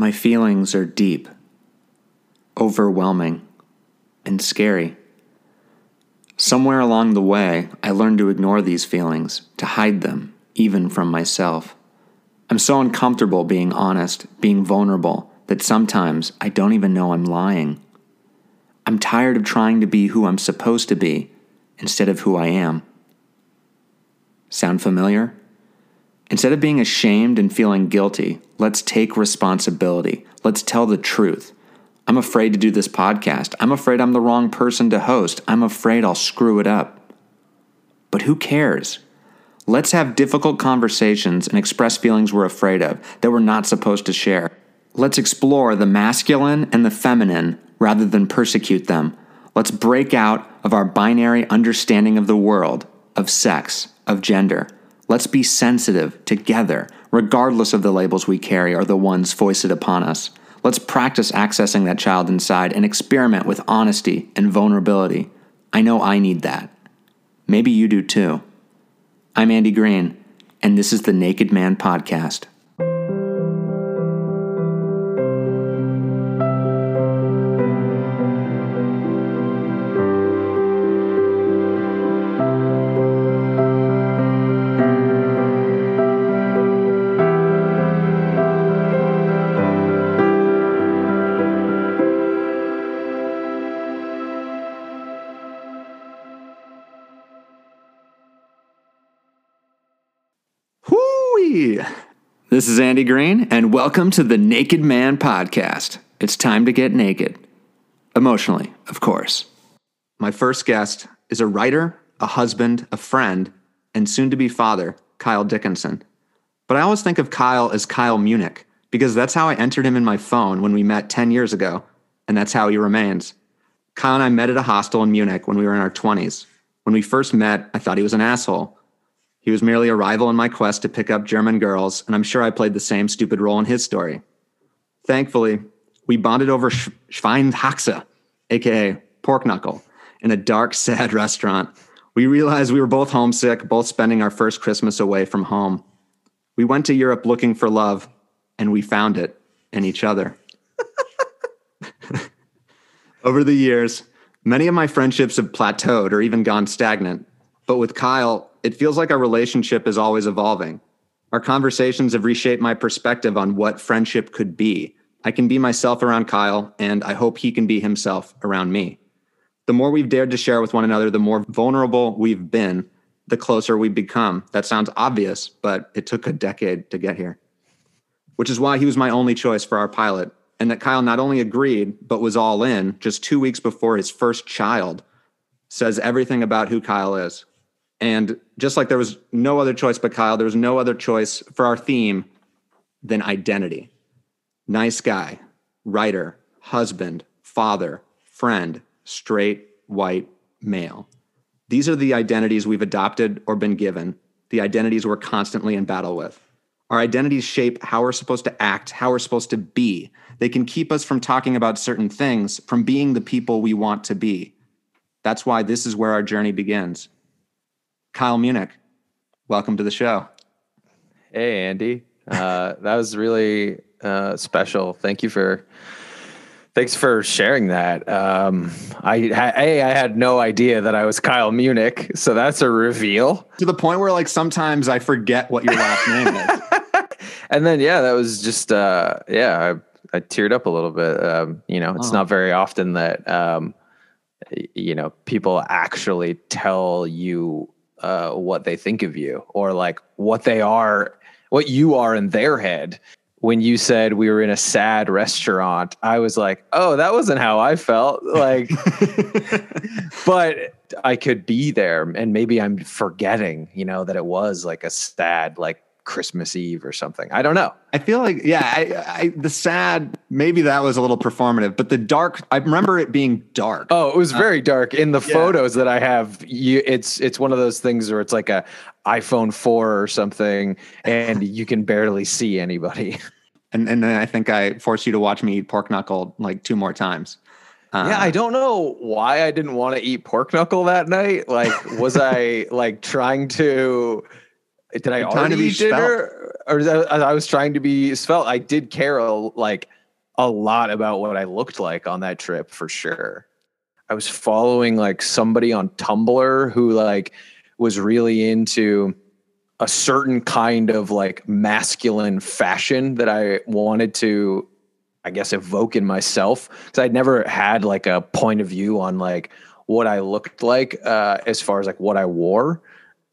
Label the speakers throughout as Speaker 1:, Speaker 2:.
Speaker 1: My feelings are deep, overwhelming, and scary. Somewhere along the way, I learned to ignore these feelings, to hide them, even from myself. I'm so uncomfortable being honest, being vulnerable, that sometimes I don't even know I'm lying. I'm tired of trying to be who I'm supposed to be instead of who I am. Sound familiar? Instead of being ashamed and feeling guilty, let's take responsibility. Let's tell the truth. I'm afraid to do this podcast. I'm afraid I'm the wrong person to host. I'm afraid I'll screw it up. But who cares? Let's have difficult conversations and express feelings we're afraid of that we're not supposed to share. Let's explore the masculine and the feminine rather than persecute them. Let's break out of our binary understanding of the world, of sex, of gender. Let's be sensitive together, regardless of the labels we carry or the ones foisted upon us. Let's practice accessing that child inside and experiment with honesty and vulnerability. I know I need that. Maybe you do too. I'm Andy Green, and this is the Naked Man Podcast. Andy Green, and welcome to the Naked Man Podcast. It's time to get naked. Emotionally, of course. My first guest is a writer, a husband, a friend, and soon to be father, Kyle Dickinson. But I always think of Kyle as Kyle Munich because that's how I entered him in my phone when we met 10 years ago, and that's how he remains. Kyle and I met at a hostel in Munich when we were in our 20s. When we first met, I thought he was an asshole. He was merely a rival in my quest to pick up German girls, and I'm sure I played the same stupid role in his story. Thankfully, we bonded over Sch- aka pork knuckle, in a dark, sad restaurant. We realized we were both homesick, both spending our first Christmas away from home. We went to Europe looking for love, and we found it in each other. Over the years, many of my friendships have plateaued or even gone stagnant. But with Kyle, it feels like our relationship is always evolving. Our conversations have reshaped my perspective on what friendship could be. I can be myself around Kyle, and I hope he can be himself around me. The more we've dared to share with one another, the more vulnerable we've been, the closer we've become. That sounds obvious, but it took a decade to get here. Which is why he was my only choice for our pilot, and that Kyle not only agreed, but was all in just two weeks before his first child says everything about who Kyle is. And just like there was no other choice but Kyle, there was no other choice for our theme than identity. Nice guy, writer, husband, father, friend, straight, white, male. These are the identities we've adopted or been given, the identities we're constantly in battle with. Our identities shape how we're supposed to act, how we're supposed to be. They can keep us from talking about certain things, from being the people we want to be. That's why this is where our journey begins. Kyle Munich, welcome to the show.
Speaker 2: Hey, Andy. Uh, that was really uh, special. Thank you for thanks for sharing that. Um, I a I had no idea that I was Kyle Munich, so that's a reveal.
Speaker 1: To the point where like sometimes I forget what your last name is.
Speaker 2: and then yeah, that was just uh, yeah, I, I teared up a little bit. Um, you know, it's
Speaker 1: Oh.
Speaker 2: not very often that um, you know people actually tell you uh, what they think of you or like what they are, what you are in their head. When you said we were in a sad restaurant, I was like, "Oh, that wasn't how I felt." Like, but I could be there, and maybe I'm forgetting, you know, that it was like a sad, like Christmas Eve or something. I don't know.
Speaker 1: I feel like, yeah, I, I, the sad, maybe that was a little performative, but the dark, I remember it being dark.
Speaker 2: Oh, it was very dark in the
Speaker 1: yeah.
Speaker 2: photos that I have. You, it's it's one of those things where it's like a iPhone four or something, and you can barely see anybody.
Speaker 1: And, and then I think I forced you to watch me eat pork knuckle like two more times. Uh,
Speaker 2: yeah, I don't know why I didn't want to eat pork knuckle that night. Like, was I like trying to? Did I already
Speaker 1: be
Speaker 2: eat dinner? or as I was trying to be svelte, I did care a, like a lot about what I looked like on that trip for sure. I was following like somebody on Tumblr who like was really into a certain kind of like masculine fashion that I wanted to I guess evoke in myself because I'd never had like a point of view on like what I looked like uh, as far as like what I wore.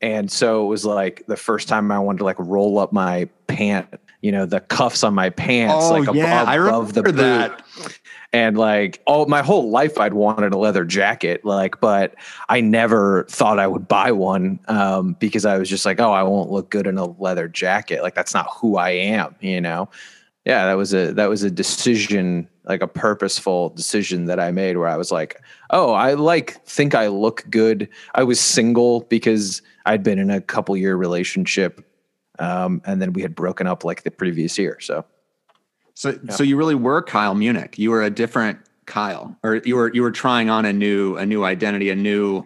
Speaker 2: And so it was like the first time I wanted to like roll up my pant, you know, the cuffs on my pants,
Speaker 1: Oh,
Speaker 2: like
Speaker 1: yeah,
Speaker 2: above,
Speaker 1: I
Speaker 2: above the boot.
Speaker 1: that.
Speaker 2: And like, oh, my whole life I'd wanted a leather jacket, like, but I never thought I would buy one um, because I was just like, oh, I won't look good in a leather jacket. Like, that's not who I am, you know? Yeah, that was a that was a decision, like a purposeful decision that I made where I was like, oh, I like think I look good. I was single because I'd been in a couple year relationship, um, and then we had broken up like the previous year. So
Speaker 1: So, so you really were Kyle Munich. You were a different Kyle, or you were you were trying on a new a new identity, a new.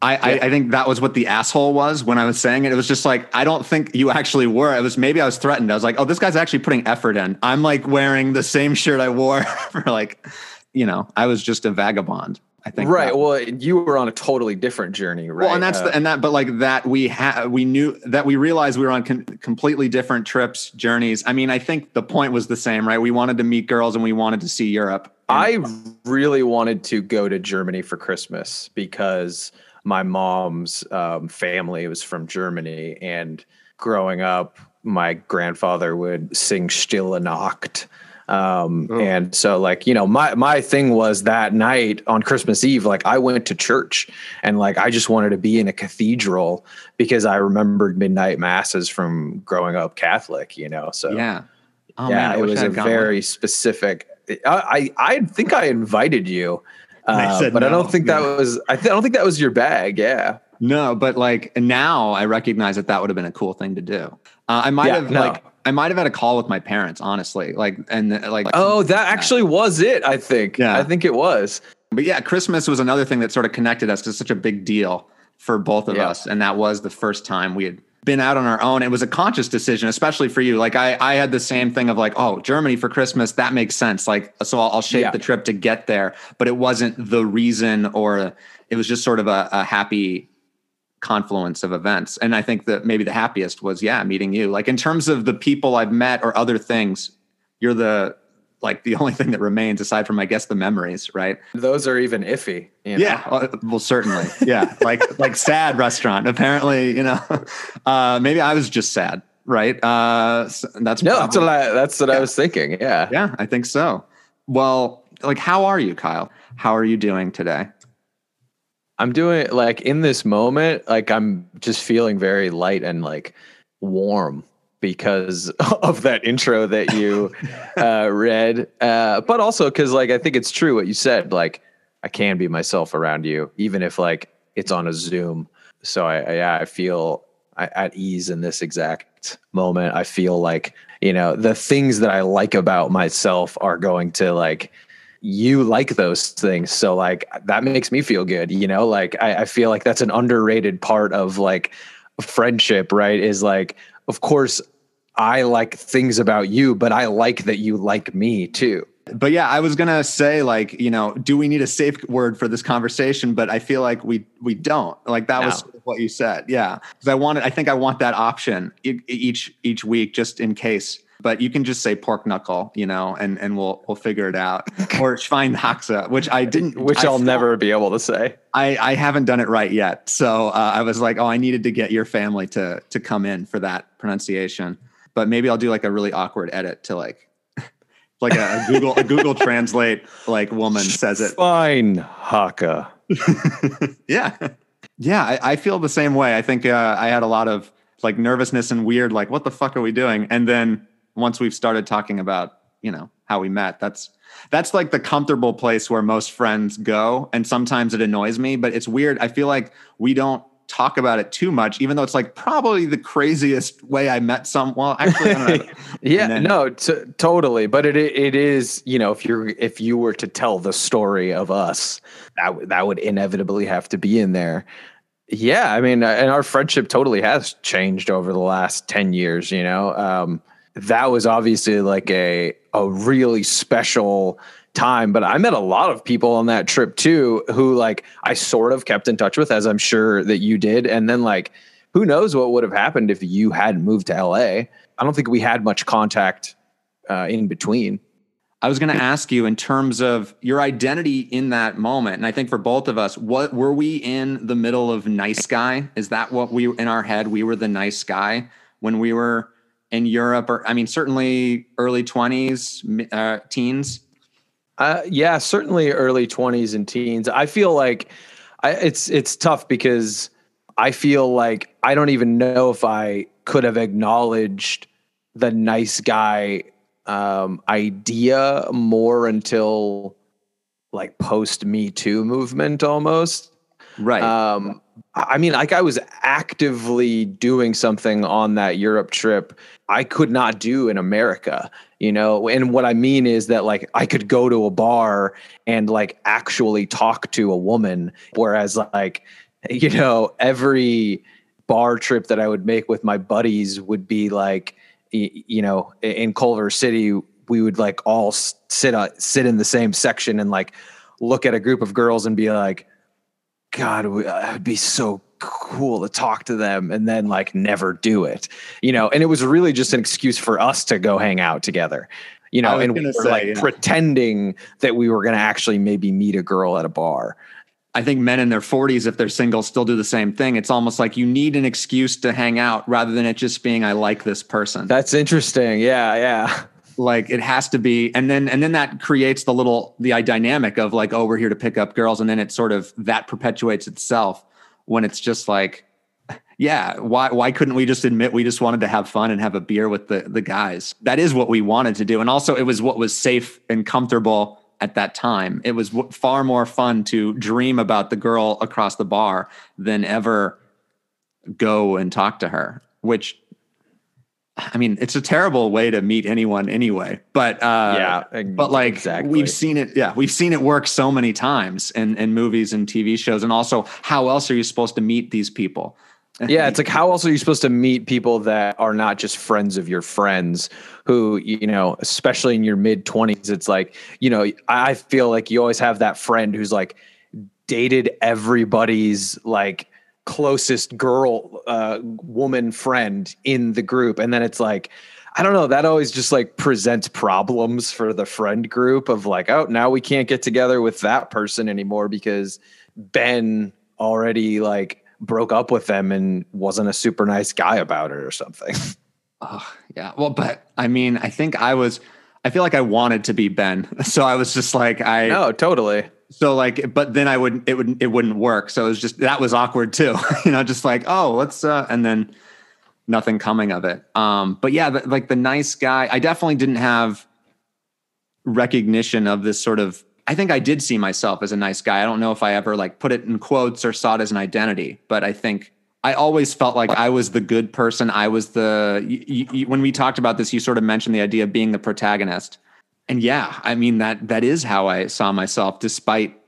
Speaker 1: I, I, I think that was what the asshole was when I was saying it. It was just like I don't think you actually were. It was maybe I was threatened. I was like, oh, this guy's actually putting effort in. I'm like wearing the same shirt I wore for like, you know, I was just a vagabond. I think
Speaker 2: right. Well, you were on a totally different journey, right?
Speaker 1: Well, and that's
Speaker 2: Uh,
Speaker 1: the, and that, but like that, we had we knew that we realized we were on con- completely different trips, journeys. I mean, I think the point was the same, right? We wanted to meet girls and we wanted to see Europe.
Speaker 2: I really wanted to go to Germany for Christmas because my mom's um, family was from Germany, and growing up, my grandfather would sing "Stille Nacht." Um,
Speaker 1: Oh.
Speaker 2: and so like, you know, my, my thing was that night on Christmas Eve, like I went to church and like, I just wanted to be in a cathedral because I remembered midnight masses from growing up Catholic, you know? So
Speaker 1: yeah, oh,
Speaker 2: yeah,
Speaker 1: man,
Speaker 2: it was a
Speaker 1: had gone with
Speaker 2: very specific. I, I I think I invited you,
Speaker 1: I
Speaker 2: uh,
Speaker 1: said
Speaker 2: but I don't think that was. I, th- I don't think that was your bag. Yeah,
Speaker 1: No, but like now I recognize that that would have been a cool thing to do. Uh, I might
Speaker 2: Yeah,
Speaker 1: have
Speaker 2: no.
Speaker 1: like I might have had a call with my parents, honestly. Like and uh, like
Speaker 2: Oh, that actually was it. I think.
Speaker 1: Yeah.
Speaker 2: I think it was.
Speaker 1: But yeah, Christmas was another thing that sort of connected us to such a big deal for both of
Speaker 2: Yeah.
Speaker 1: us. And that was the first time we had been out on our own. It was a conscious decision, especially for you. Like I, I had the same thing of like, oh, Germany for Christmas, that makes sense. Like, so I'll, I'll shape
Speaker 2: Yeah.
Speaker 1: the trip to get there. But it wasn't the reason or it was just sort of a, a happy confluence of events. And I think that maybe the happiest was, yeah, meeting you. Like in terms of the people I've met or other things, you're the like the only thing that remains aside from I guess the memories, right?
Speaker 2: Those are even iffy. you know?
Speaker 1: Yeah, well, well, certainly. Yeah, like like sad restaurant. Apparently, you know, uh, maybe I was just sad, right? Uh, so that's
Speaker 2: No, that's what I. That's what I was thinking. Yeah.
Speaker 1: yeah, I think so. Well, like, how are you, Kyle? How are you doing today?
Speaker 2: I'm doing like in this moment, like I'm just feeling very light and like warm because of that intro that you uh, read, uh, but also because like I think it's true what you said. Like I can be myself around you, even if like it's on a Zoom. So I, I yeah, I feel I, at ease in this exact moment. I feel like you know the things that I like about myself are going to like you like those things so like that makes me feel good you know like I, I feel like that's an underrated part of like friendship right is like of course i like things about you but i like that you like me too
Speaker 1: But yeah, I was gonna say like, you know, do we need a safe word for this conversation? But I feel like we we don't. Like that was
Speaker 2: No.
Speaker 1: what you said. Yeah, because I wanted. I think I want that option each each week just in case. But you can just say pork knuckle, you know, and and we'll we'll figure it out. or Schweinhaxe, which I didn't,
Speaker 2: which
Speaker 1: I
Speaker 2: i'll never be able to say
Speaker 1: I I haven't done it right yet. So uh, I was like, oh, I needed to get your family to to come in for that pronunciation. But maybe I'll do like a really awkward edit to like. Like a, a Google a Google Translate like woman says it.
Speaker 2: fine haka
Speaker 1: yeah yeah I, I feel the same way i think uh, i had a lot of like nervousness and weird like what the fuck are we doing and then once we've started talking about you know how we met that's that's like the comfortable place where most friends go and sometimes it annoys me but it's weird i feel like we don't talk about it too much even though it's like probably the craziest way i met some well actually I don't know.
Speaker 2: yeah
Speaker 1: then-
Speaker 2: no t- totally but it it is you know if you're if you were to tell the story of us that w- that would inevitably have to be in there Yeah, I mean, and our friendship totally has changed over the last 10 years, you know. Um, that was obviously like a a really special time, but I met a lot of people on that trip too who like I sort of kept in touch with as I'm sure that you did and then like who knows what would have happened if you hadn't moved to LA. I don't think we had much contact uh, in between.
Speaker 1: I was going to ask you in terms of your identity in that moment, and I think for both of us, what were we in the middle of nice guy? Is that what we in our head? We were the nice guy when we were in Europe, or I mean, certainly early twenties, uh, teens.
Speaker 2: Uh, yeah, certainly early twenties and teens. I feel like I, it's it's tough because I feel like I don't even know if I could have acknowledged the nice guy um, idea more until like post Me Too movement almost.
Speaker 1: Right.
Speaker 2: Um, I mean, like I was actively doing something on that Europe trip I could not do in America, you know? And what I mean is that like I could go to a bar and like actually talk to a woman, whereas like, you know, every bar trip that I would make with my buddies would be like, you know, in Culver City, we would like all sit uh, sit in the same section and like look at a group of girls and be like, God, uh, it would be so cool to talk to them, and then like never do it, you know. And it was really just an excuse for us to go hang out together, you know, and we were say, like yeah. pretending that we were going to actually maybe meet a girl at a bar.
Speaker 1: I think men in their 40s, if they're single, still do the same thing. It's almost like you need an excuse to hang out rather than it just being, I like this person.
Speaker 2: That's interesting. Yeah. Yeah.
Speaker 1: Like it has to be. And then, and then that creates the little, the dynamic of like, oh, we're here to pick up girls. And then it sort of, that perpetuates itself when it's just like, yeah, why, why couldn't we just admit we just wanted to have fun and have a beer with the, the guys? That is what we wanted to do. And also it was what was safe and comfortable at that time. It was far more fun to dream about the girl across the bar than ever go and talk to her, which I mean, it's a terrible way to meet anyone anyway. But uh, yeah, but like exactly. we've seen it. Yeah, we've seen it work so many times in in movies and TV shows. And also, how else are you supposed to meet these people?
Speaker 2: yeah, it's like how else are you supposed to meet people that are not just friends of your friends who, you know, especially in your mid 20s, it's like, you know, I feel like you always have that friend who's like dated everybody's like closest girl uh woman friend in the group and then it's like I don't know. That always just like presents problems for the friend group of like, oh, now we can't get together with that person anymore because Ben already like broke up with them and wasn't a super nice guy about it or something.
Speaker 1: Oh, yeah. Well, but I mean, I think I was, I feel like I wanted to be Ben. So I was just like, I.
Speaker 2: No, totally.
Speaker 1: So like, but then I would, it would, it wouldn't work. So it was just, that was awkward too. you know, just like, oh, let's, uh, and then nothing coming of it. Um, but yeah, the, like the nice guy, I definitely didn't have recognition of this sort of I think I did see myself as a nice guy. I don't know if I ever like put it in quotes or saw it as an identity, but I think I always felt like I was the good person. I was the you, you, when we talked about this, you sort of mentioned the idea of being the protagonist, and yeah, I mean that that is how I saw myself. Despite,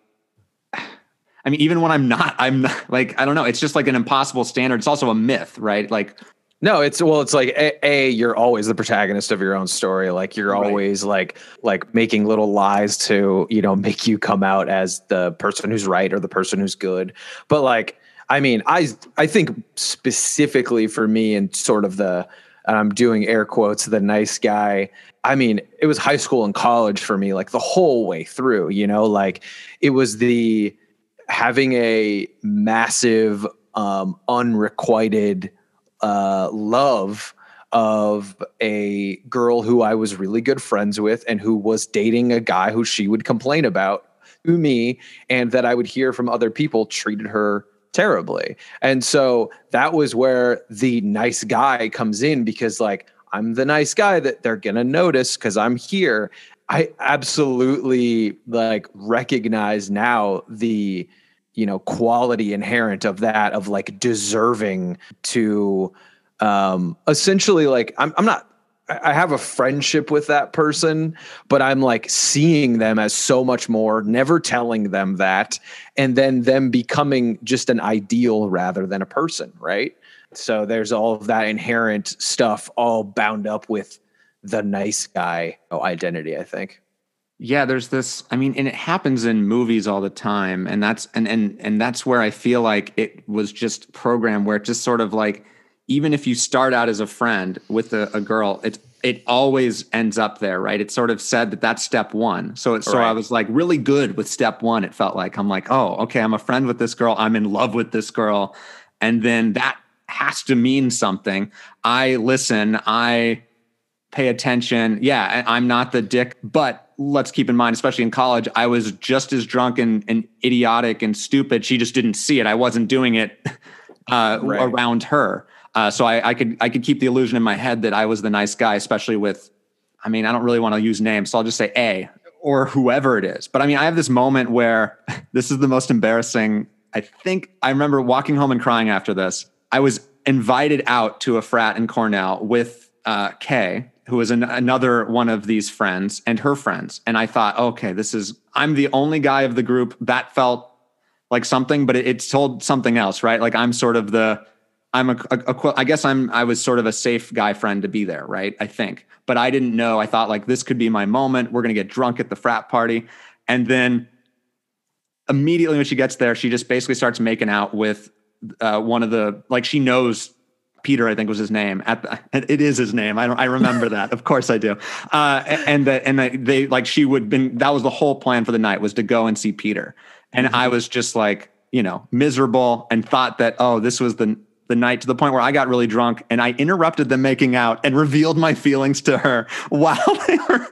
Speaker 1: I mean, even when I'm not, I'm not, like I don't know. It's just like an impossible standard. It's also a myth, right? Like
Speaker 2: no, it's well, it's like a, a, you're always the protagonist of your own story. Like you're right. always like like making little lies to, you know, make you come out as the person who's right or the person who's good. But like I mean, I I think specifically for me and sort of the I'm doing air quotes the nice guy. I mean, it was high school and college for me like the whole way through, you know, like it was the having a massive um unrequited uh, love of a girl who I was really good friends with and who was dating a guy who she would complain about to me and that I would hear from other people treated her terribly. And so that was where the nice guy comes in because like I'm the nice guy that they're going to notice cuz I'm here. I absolutely like recognize now the you know quality inherent of that of like deserving to um essentially like I'm I'm not I have a friendship with that person, but I'm like seeing them as so much more, never telling them that, and then them becoming just an ideal rather than a person, right? So there's all of that inherent stuff all bound up with the nice guy identity, I think.
Speaker 1: Yeah, there's this I mean, and it happens in movies all the time, and that's and and and that's where I feel like it was just programmed where it just sort of like even if you start out as a friend with a, a girl, it it always ends up there, right? It's sort of said that that's step one. So it, so right. I was like really good with step one. It felt like I'm like, oh, okay, I'm a friend with this girl. I'm in love with this girl, and then that has to mean something. I listen. I pay attention. Yeah, I'm not the dick, but let's keep in mind, especially in college, I was just as drunk and, and idiotic and stupid. She just didn't see it. I wasn't doing it uh, right. around her. Uh, so I, I, could I could keep the illusion in my head that I was the nice guy, especially with, I mean, I don't really want to use names, so I'll just say A or whoever it is. But I mean, I have this moment where this is the most embarrassing. I think I remember walking home and crying after this. I was invited out to a frat in Cornell with uh, Kay, who was an, another one of these friends and her friends. And I thought, okay, this is, I'm the only guy of the group that felt like something, but it, it told something else, right? Like I'm sort of the, I'm a, a, a, I guess I'm, I was sort of a safe guy friend to be there, right? I think, but I didn't know. I thought like this could be my moment. We're going to get drunk at the frat party. And then immediately when she gets there, she just basically starts making out with uh, one of the, like she knows Peter, I think was his name. At the, it is his name. I don't. I remember that. Of course, I do. Uh, and the, and the, they like she would been. That was the whole plan for the night was to go and see Peter. And mm-hmm. I was just like, you know, miserable and thought that oh, this was the the night to the point where I got really drunk and I interrupted them making out and revealed my feelings to her while they were.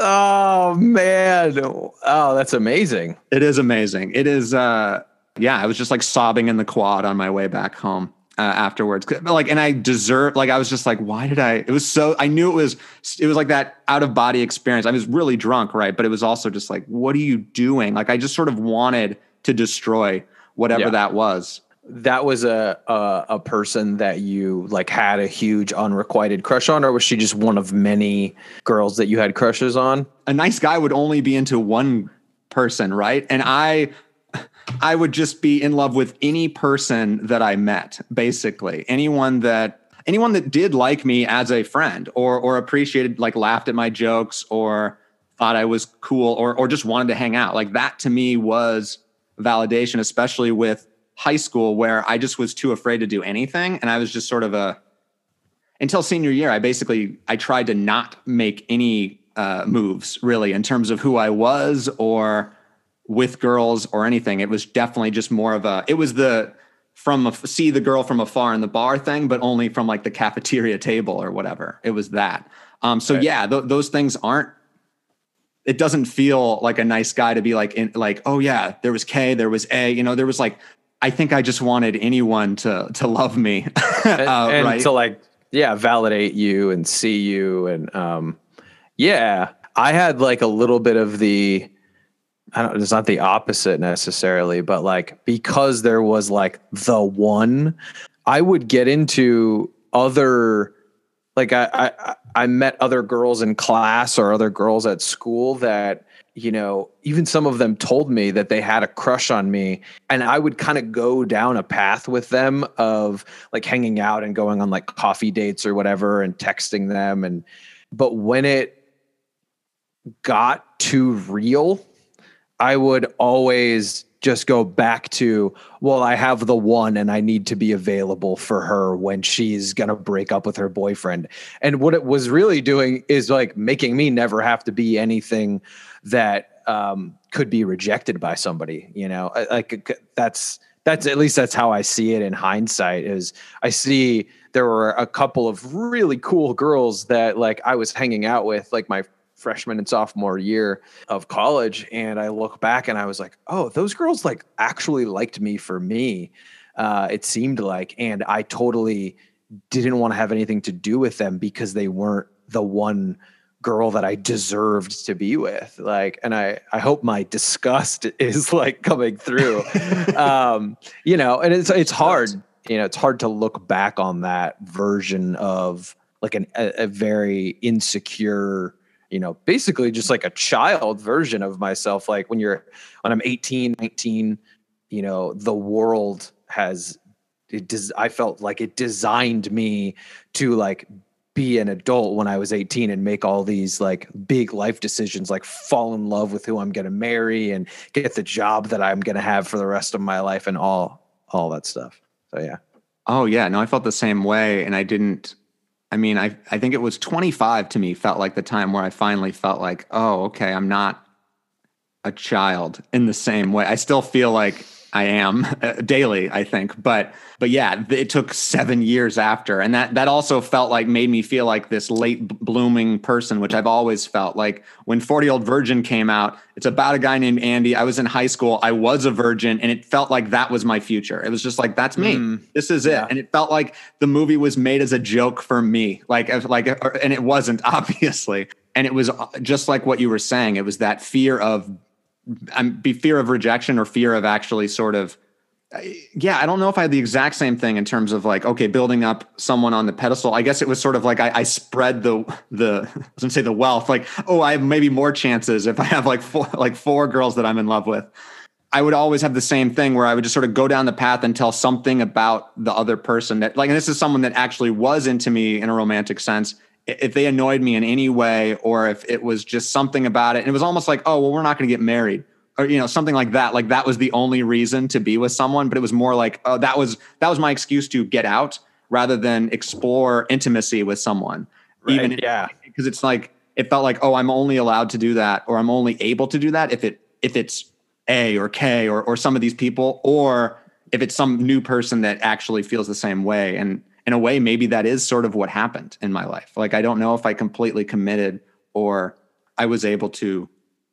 Speaker 2: Oh man! Oh, that's amazing.
Speaker 1: It is amazing. It is. uh Yeah, I was just like sobbing in the quad on my way back home. Uh, afterwards like and i deserve like i was just like why did i it was so i knew it was it was like that out of body experience i was really drunk right but it was also just like what are you doing like i just sort of wanted to destroy whatever yeah. that was
Speaker 2: that was a, a, a person that you like had a huge unrequited crush on, or was she just one of many girls that you had crushes on?
Speaker 1: A nice guy would only be into one person, right? And I I would just be in love with any person that I met, basically. Anyone that anyone that did like me as a friend or or appreciated like laughed at my jokes or thought I was cool or or just wanted to hang out. Like that to me was validation, especially with high school where I just was too afraid to do anything. And I was just sort of a, until senior year, I basically, I tried to not make any uh, moves really in terms of who I was or with girls or anything. It was definitely just more of a, it was the, from a, see the girl from afar in the bar thing, but only from like the cafeteria table or whatever. It was that. Um, so right. yeah, th- those things aren't it doesn't feel like a nice guy to be like in like oh yeah there was k there was a you know there was like I think I just wanted anyone to to love me, uh,
Speaker 2: and, right? to like yeah validate you and see you and um yeah I had like a little bit of the I don't it's not the opposite necessarily but like because there was like the one I would get into other like I I I met other girls in class or other girls at school that you know, even some of them told me that they had a crush on me. And I would kind of go down a path with them of like hanging out and going on like coffee dates or whatever and texting them. And, but when it got too real, I would always just go back to, well, I have the one and I need to be available for her when she's going to break up with her boyfriend. And what it was really doing is like making me never have to be anything that um, could be rejected by somebody. You know, like that's that's at least that's how I see it in hindsight. Is I see there were a couple of really cool girls that like I was hanging out with, like my freshman and sophomore year of college, and I look back and I was like, oh, those girls like actually liked me for me. Uh, it seemed like, and I totally didn't want to have anything to do with them because they weren't the one girl that I deserved to be with. Like, and I, I hope my disgust is like coming through. um, you know, and it's, it's hard, you know, it's hard to look back on that version of like an, a, a very insecure you know basically just like a child version of myself like when you're when i'm 18 19 you know the world has it does i felt like it designed me to like be an adult when i was 18 and make all these like big life decisions like fall in love with who i'm going to marry and get the job that i'm going to have for the rest of my life and all all that stuff so yeah
Speaker 1: Oh yeah, no, I felt the same way, and I didn't. I mean, I I think it was 25 to me felt like the time where I finally felt like, oh, okay, I'm not a child in the same way. I still feel like I am uh, daily, I think. But but yeah, it took seven years after, and that that also felt like made me feel like this late blooming person, which I've always felt like. When Forty Year Old Virgin came out, it's about a guy named Andy. I was in high school. I was a virgin, and it felt like that was my future. It was just like that's me. Mm, this is yeah. it, and it felt like the movie was made as a joke for me. Like like, and it wasn't obviously. And it was uh, just like what you were saying. It was that fear of I'm be fear of rejection or fear of actually sort of yeah, I don't know if I had the exact same thing in terms of like, okay, building up someone on the pedestal. I guess it was sort of like I, I spread the the I was gonna say the wealth, like, oh, I have maybe more chances if I have like four like four girls that I'm in love with. I would always have the same thing where I would just sort of go down the path and tell something about the other person that like, and this is someone that actually was into me in a romantic sense if they annoyed me in any way or if it was just something about it and it was almost like oh well we're not going to get married or you know something like that. Like that was the only reason to be with someone but it was more like oh that was that was my excuse to get out rather than explore intimacy with someone.
Speaker 2: Right, even yeah.
Speaker 1: because it's like it felt like oh i'm only allowed to do that or i'm only able to do that if it if it's a or k or or some of these people or if it's some new person that actually feels the same way. And in a way, maybe that is sort of what happened in my life. Like, I don't know if I completely committed or I was able to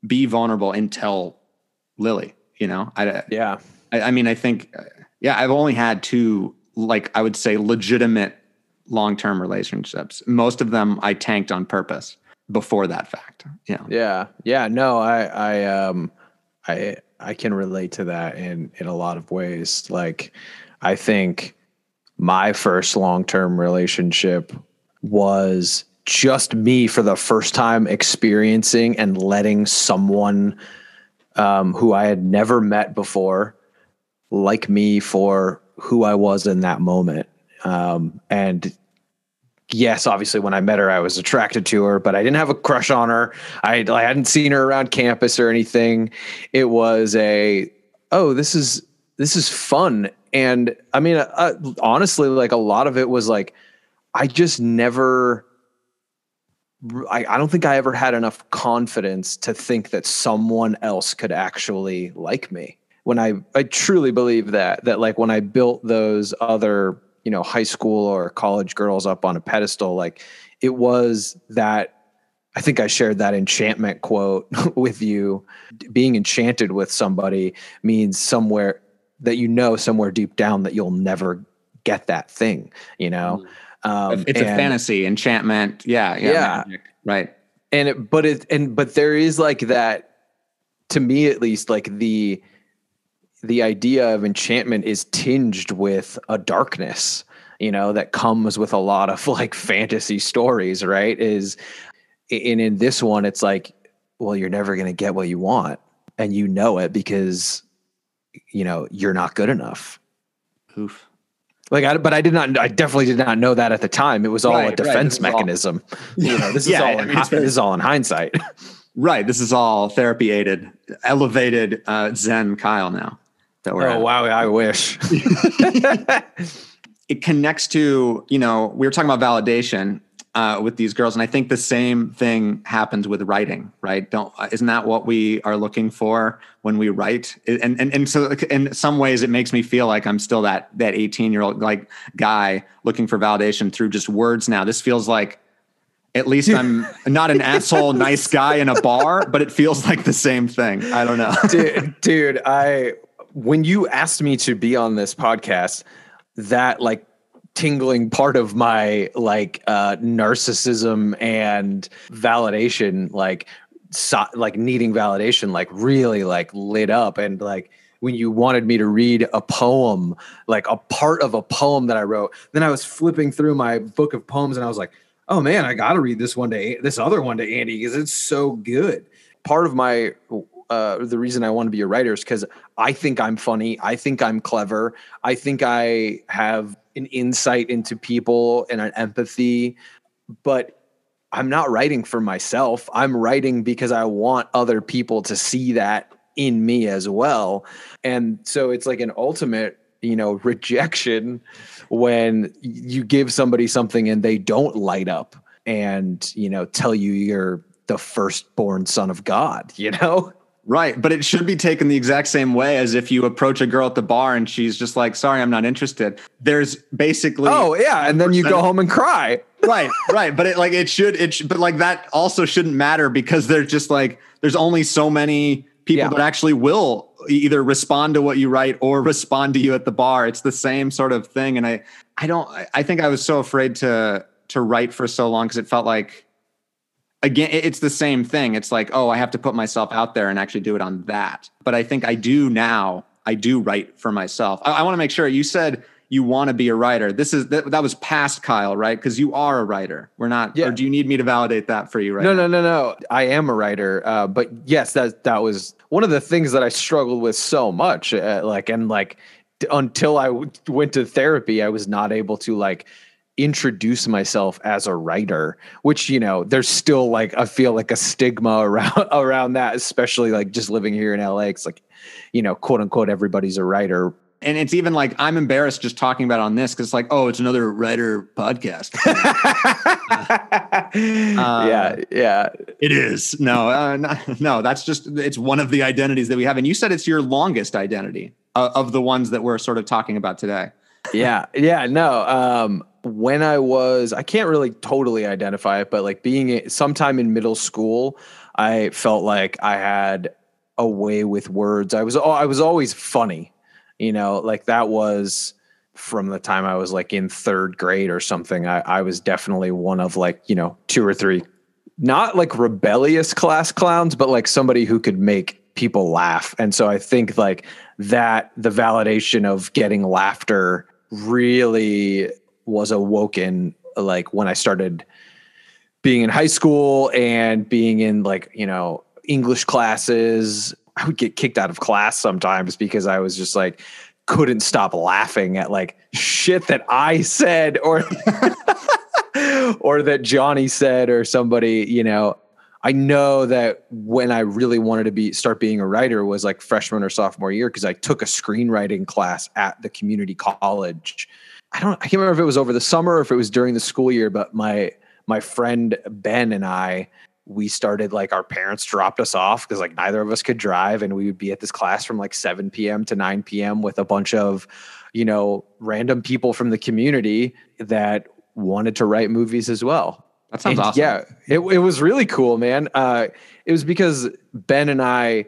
Speaker 1: be vulnerable and tell Lily, you know? I,
Speaker 2: yeah.
Speaker 1: I, I mean, I think, yeah, I've only had two, like, I would say legitimate long term relationships. Most of them I tanked on purpose before that fact. Yeah.
Speaker 2: Yeah. Yeah. No, I, I, um, I, I can relate to that in, in a lot of ways. Like, I think, my first long term relationship was just me for the first time experiencing and letting someone um, who I had never met before like me for who I was in that moment. Um, and yes, obviously, when I met her, I was attracted to her, but I didn't have a crush on her. I, I hadn't seen her around campus or anything. It was a, oh, this is this is fun and i mean uh, honestly like a lot of it was like i just never I, I don't think i ever had enough confidence to think that someone else could actually like me when i i truly believe that that like when i built those other you know high school or college girls up on a pedestal like it was that I think I shared that enchantment quote with you. Being enchanted with somebody means somewhere that you know somewhere deep down that you'll never get that thing, you know?
Speaker 1: Mm. Um, it's and, a fantasy enchantment. Yeah. Yeah.
Speaker 2: yeah.
Speaker 1: Magic, right.
Speaker 2: And it, but it, and, but there is like that to me, at least like the, the idea of enchantment is tinged with a darkness, you know, that comes with a lot of like fantasy stories, right? Is, and in this one, it's like, well, you're never going to get what you want. And you know it because you know, you're not good enough.
Speaker 1: Oof.
Speaker 2: Like, I, but I did not. I definitely did not know that at the time. It was all right, a defense right. mechanism. All, you know, this is yeah, all. In, this is all in hindsight.
Speaker 1: Right. This is all therapy aided, elevated uh, Zen Kyle now.
Speaker 2: That we're. Oh at. wow! I wish.
Speaker 1: it connects to you know we were talking about validation uh, with these girls, and I think the same thing happens with writing, right? Don't isn't that what we are looking for when we write? And and and so in some ways, it makes me feel like I'm still that that 18 year old like guy looking for validation through just words. Now this feels like at least I'm not an asshole, nice guy in a bar, but it feels like the same thing. I don't know,
Speaker 2: dude. Dude, I when you asked me to be on this podcast, that like tingling part of my like uh narcissism and validation like so, like needing validation like really like lit up and like when you wanted me to read a poem like a part of a poem that i wrote then i was flipping through my book of poems and i was like
Speaker 3: oh man, I got to read this one to this other one to Andy because it's so good.
Speaker 2: Part of my uh, the reason I want to be a writer is because I think I'm funny. I think I'm clever. I think I have an insight into people and an empathy, but I'm not writing for myself. I'm writing because I want other people to see that in me as well. And so it's like an ultimate, you know, rejection when you give somebody something and they don't light up and, you know, tell you you're the firstborn son of God, you know?
Speaker 1: Right. But it should be taken the exact same way as if you approach a girl at the bar and she's just like, sorry, I'm not interested. There's basically.
Speaker 2: Oh, yeah. And then you go home and cry.
Speaker 1: right. Right. But it like, it should, it, sh- but like that also shouldn't matter because there's just like, there's only so many people yeah. that actually will either respond to what you write or respond to you at the bar. It's the same sort of thing. And I, I don't, I think I was so afraid to, to write for so long because it felt like, again it's the same thing. It's like oh i have to put myself out there and actually do it on that. But i think i do now i do write for myself. I, I want to make sure you said you want to be a writer. This is that, that was past kyle right? Because you are a writer. We're not yeah. or do you need me to validate that for you right
Speaker 2: no now? no no. No i am a writer uh, but yes that that was one of the things that i struggled with so much uh, like and like until I w- went to therapy i was not able to like introduce myself as a writer which you know there's still like i feel like a stigma around around that especially like just living here in la it's like you know quote unquote everybody's a writer
Speaker 1: and it's even like I'm embarrassed just talking about on this because it's like, oh, it's another writer podcast.
Speaker 2: uh, yeah, yeah,
Speaker 1: it is. No, uh, no, no, that's just it's one of the identities that we have. And you said it's your longest identity uh, of the ones that we're sort of talking about today.
Speaker 2: yeah, yeah, no. Um, when I was, I can't really totally identify it, but like being sometime in middle school, I felt like I had a way with words. I was, I was always funny, you know, like that was from the time I was like in third grade or something. I, I was definitely one of like, you know, two or three, not like rebellious class clowns, but like somebody who could make people laugh. And so I think like that the validation of getting laughter really was awoken like when I started being in high school and being in like, you know, English classes. I would get kicked out of class sometimes because I was just like couldn't stop laughing at like shit that I said or or that Johnny said or somebody, you know. I know that when I really wanted to be start being a writer was like freshman or sophomore year because I took a screenwriting class at the community college I don't I can't remember if it was over the summer or if it was during the school year, but my my friend Ben and I we started like our parents dropped us off because like neither of us could drive and we would be at this class from like 7 p.m. to 9 p.m. with a bunch of you know random people from the community that wanted to write movies as well.
Speaker 1: That sounds and awesome.
Speaker 2: Yeah, it, it was really cool, man. Uh, it was because Ben and I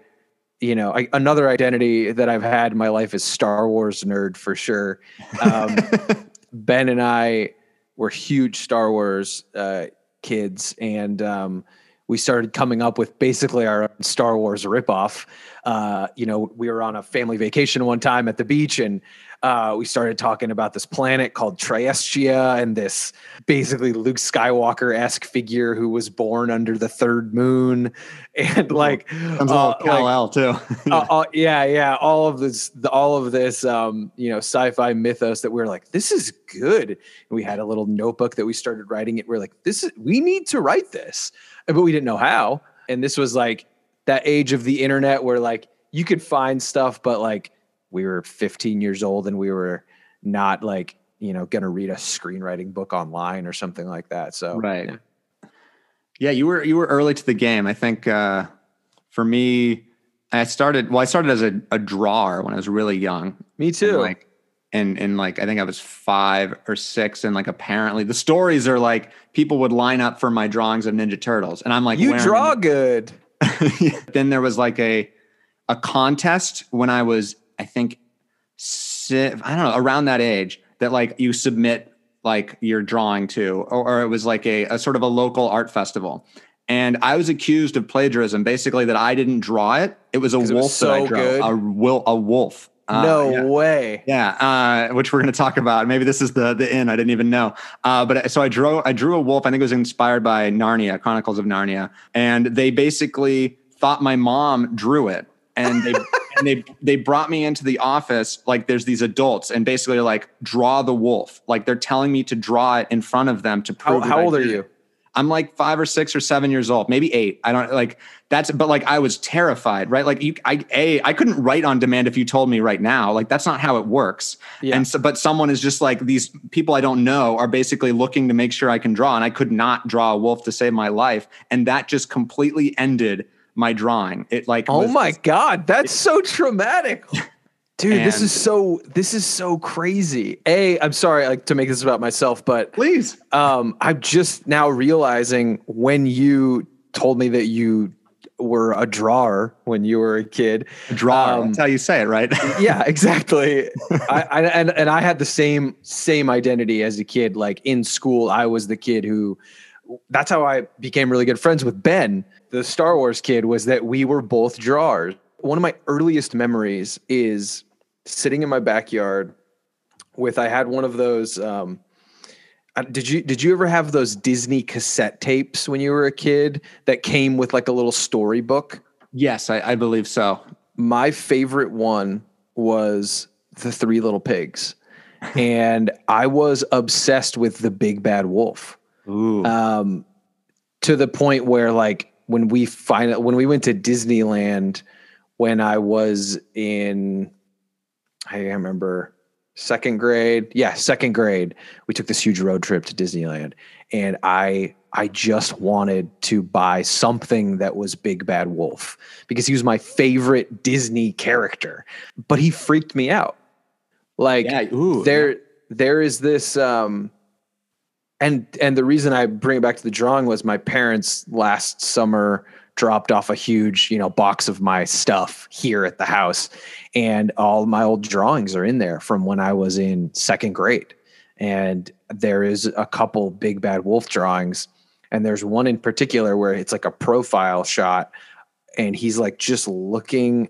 Speaker 2: you know, I, another identity that I've had in my life is Star Wars nerd for sure. Um, ben and I were huge Star Wars uh, kids, and um, we started coming up with basically our own Star Wars ripoff. Uh, you know, we were on a family vacation one time at the beach, and uh, we started talking about this planet called Triestia and this basically Luke Skywalker esque figure who was born under the third moon, and like
Speaker 1: Sounds uh, like, too.
Speaker 2: uh, uh, yeah, yeah, all of this, the, all of this, um, you know, sci-fi mythos that we are like, this is good. And we had a little notebook that we started writing it. We we're like, this is, we need to write this, but we didn't know how. And this was like that age of the internet where like you could find stuff, but like we were 15 years old and we were not like you know going to read a screenwriting book online or something like that so.
Speaker 1: Right. Yeah. yeah, you were you were early to the game. I think uh for me i started well i started as a, a drawer when i was really young.
Speaker 2: Me too. and
Speaker 1: like and and like i think i was five or six and like apparently the stories are like people would line up for my drawings of ninja turtles. And i'm like
Speaker 2: you draw good.
Speaker 1: Then there was like a a contest when i was I think I don't know around that age that like you submit like your drawing to, or, or it was like a, a sort of a local art festival. And I was accused of plagiarism, basically that I didn't draw it. It was a wolf
Speaker 2: was so
Speaker 1: that I drew,
Speaker 2: good.
Speaker 1: a, will, a wolf Uh,
Speaker 2: no
Speaker 1: yeah.
Speaker 2: way.
Speaker 1: Yeah, uh, which we're going to talk about. Maybe this is the the inn. I didn't even know. Uh, but so I drew I drew a wolf. I think it was inspired by Narnia, Chronicles of Narnia, and they basically thought my mom drew it, and they and they they brought me into the office like there's these adults, and basically like draw the wolf. Like they're telling me to draw it in front of them to prove. that
Speaker 2: how old are you?
Speaker 1: I'm like five or six or seven years old, maybe eight. I don't like that's, but like I was terrified, right? Like you, I, a, I couldn't write on demand if you told me right now. Like that's not how it works.
Speaker 2: Yeah.
Speaker 1: And so, but someone is just like these people I don't know are basically looking to make sure I can draw, and I could not draw a wolf to save my life, and that just completely ended my drawing. It like,
Speaker 2: Oh my god, that's so traumatic. Dude, this is so this is so crazy. A, I'm sorry like to make this about myself, but
Speaker 1: Please,
Speaker 2: um I'm just now realizing when you told me that you were a drawer when you were a kid.
Speaker 1: draw.
Speaker 2: Um,
Speaker 1: that's how you say it, right?
Speaker 2: yeah, exactly. I, I and and I had the same same identity as a kid. Like in school, I was the kid who. That's how I became really good friends with Ben, the Star Wars kid. Was that we were both drawers. One of my earliest memories is sitting in my backyard with. I had one of those. Um, did you did you ever have those Disney cassette tapes when you were a kid that came with like a little storybook?
Speaker 1: yes, I, I believe so.
Speaker 2: my favorite one was the three little pigs and i was obsessed with the big bad wolf
Speaker 1: Ooh,
Speaker 2: um, to the point where like when we find when we went to disneyland when i was in i remember second grade? Yeah second grade we took this huge road trip to disneyland. And i i just wanted to buy something that was big bad wolf because he was my favorite disney character. But he freaked me out. Like
Speaker 1: yeah. Ooh,
Speaker 2: there there is this um and and the reason I bring it back to the drawing was my parents last summer dropped off a huge, you know, box of my stuff here at the house. And all my old drawings are in there from when I was in second grade. And there is a couple big bad wolf drawings. And there's one in particular where it's like a profile shot. And he's like just looking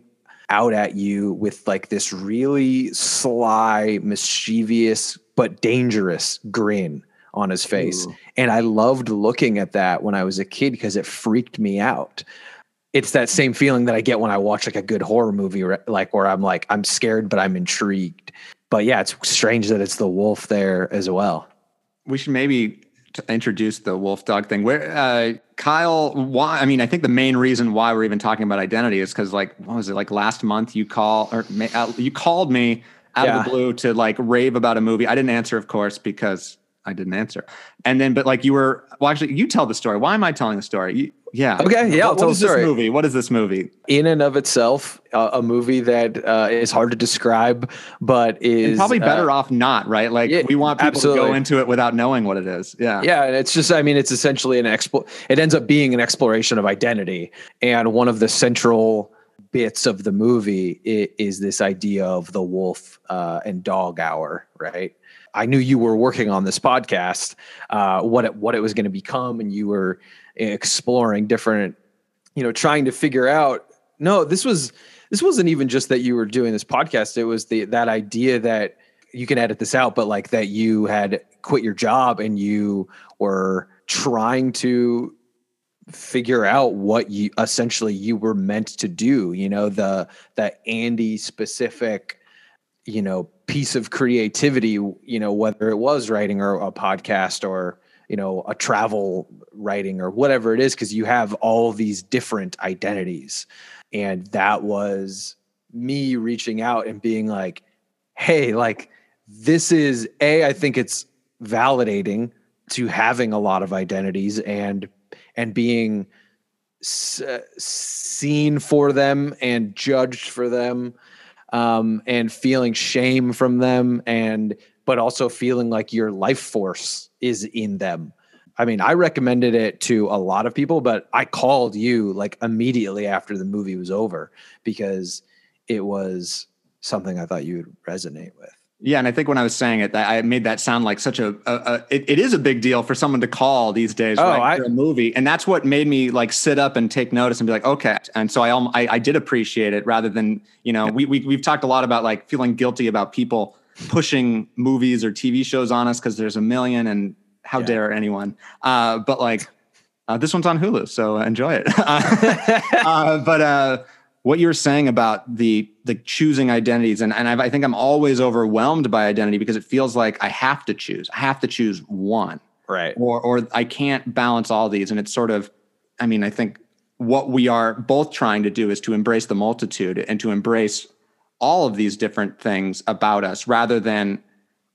Speaker 2: out at you with like this really sly, mischievous, but dangerous grin on his face.
Speaker 1: Ooh.
Speaker 2: And I loved looking at that when I was a kid because it freaked me out. It's that same feeling that I get when I watch like a good horror movie, like where I'm like, I'm scared, but I'm intrigued. But yeah, it's strange that it's the wolf there as well.
Speaker 1: we should maybe introduce the wolf dog thing where uh kyle why i mean i think the main reason why we're even talking about identity is because like what was it like last month you call or uh, you called me out
Speaker 2: Yeah.
Speaker 1: of the blue to like rave about a movie i didn't answer of course because i didn't answer. And then but like you were well actually you tell the story. Why am i telling the story? You, yeah.
Speaker 2: Okay, yeah, I'll
Speaker 1: what,
Speaker 2: tell
Speaker 1: what is
Speaker 2: the story.
Speaker 1: this movie? What is this movie?
Speaker 2: In and of itself, uh, a movie that uh, is hard to describe, but is
Speaker 1: and probably better
Speaker 2: uh,
Speaker 1: off not right? Like
Speaker 2: yeah,
Speaker 1: we want people to go into it without knowing what it is. Yeah.
Speaker 2: Yeah, and it's just I mean it's essentially an expo it ends up being an exploration of identity. And one of the central bits of the movie is this idea of the wolf uh, and dog hour, right? I knew you were working on this podcast, uh, what it what it was going to become, and you were exploring different, you know, trying to figure out. No, this was this wasn't even just that you were doing this podcast. It was the that idea that you can edit this out, but like that you had quit your job and you were trying to figure out what you essentially you were meant to do you know the that andy specific you know piece of creativity you know whether it was writing or a podcast or you know a travel writing or whatever it is because you have all these different identities. And that was me reaching out and being like hey like this is a i think it's validating to having a lot of identities and and being s- uh, seen for them and judged for them um, and feeling shame from them and but also feeling like your life force is in them. I mean i recommended it to a lot of people but i called you like immediately after the movie was over because it was something i thought you would resonate with
Speaker 1: Yeah, and I think when I was saying it, I made that sound like such a, a, a it, it is a big deal for someone to call these days,
Speaker 2: Oh,
Speaker 1: right?
Speaker 2: I-
Speaker 1: a movie, and that's what made me like sit up and take notice and be like, okay. And so I, I, I did appreciate it rather than you know we, we we've talked a lot about like feeling guilty about people pushing movies or TV shows on us because there's a million, and how
Speaker 2: Yeah.
Speaker 1: dare anyone? Uh, but like uh, this one's on Hulu, so enjoy it. uh, but uh, what you're saying about the the choosing identities, and and I've, I think I'm always overwhelmed by identity because it feels like I have to choose. I have to choose one,
Speaker 2: Right.
Speaker 1: or or I can't balance all these, and it's sort of, I mean, I think what we are both trying to do is to embrace the multitude and to embrace all of these different things about us, rather than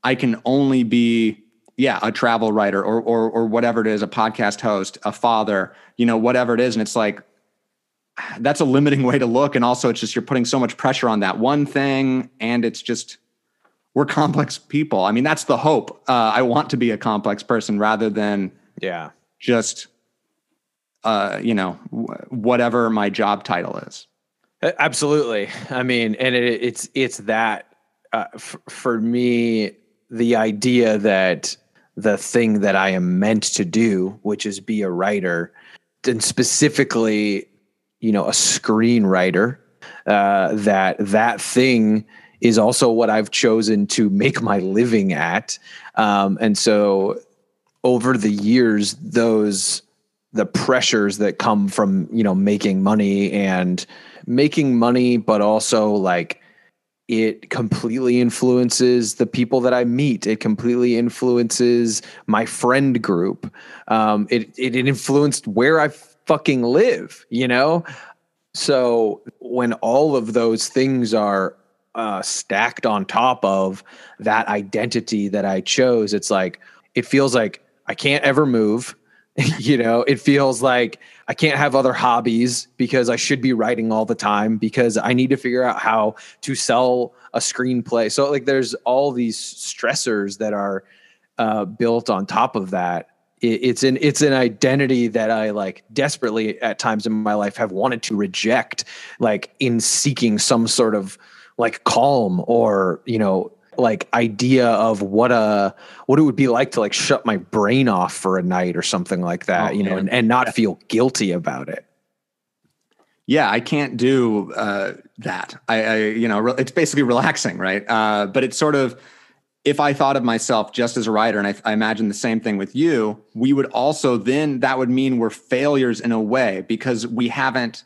Speaker 1: I can only be yeah a travel writer or or or whatever it is, a podcast host, a father, you know, whatever it is, and it's like that's a limiting way to look and also it's just you're putting so much pressure on that one thing and it's just we're complex people i mean that's the hope uh, i want to be a complex person rather than
Speaker 2: Yeah.
Speaker 1: just uh, you know whatever my job title is
Speaker 2: Absolutely. I mean, and it, it's it's that uh, f- for me, the idea that the thing that I am meant to do, which is be a writer, and specifically, you know, a screenwriter, uh, that that thing is also what I've chosen to make my living at, um, and so over the years, those the pressures that come from you know making money and making money but also like it completely influences the people that i meet. It completely influences my friend group. Um, it, it influenced where i fucking live you know? So when all of those things are uh, stacked on top of that identity that i chose it's like it feels like i can't ever move you know? It feels like i can't have other hobbies because i should be writing all the time because i need to figure out how to sell a screenplay. So like there's all these stressors that are uh, built on top of that it's an it's an identity that i like desperately at times in my life have wanted to reject like in seeking some sort of like calm or you know like idea of what a what it would be like to like shut my brain off for a night or something like that
Speaker 1: Oh,
Speaker 2: you know and, and not feel guilty about it.
Speaker 1: Yeah i can't do uh, that. I, I you know it's basically relaxing right? Uh, but it's sort of if i thought of myself just as a writer and I, I imagine the same thing with you we would also then that would mean we're failures in a way because we haven't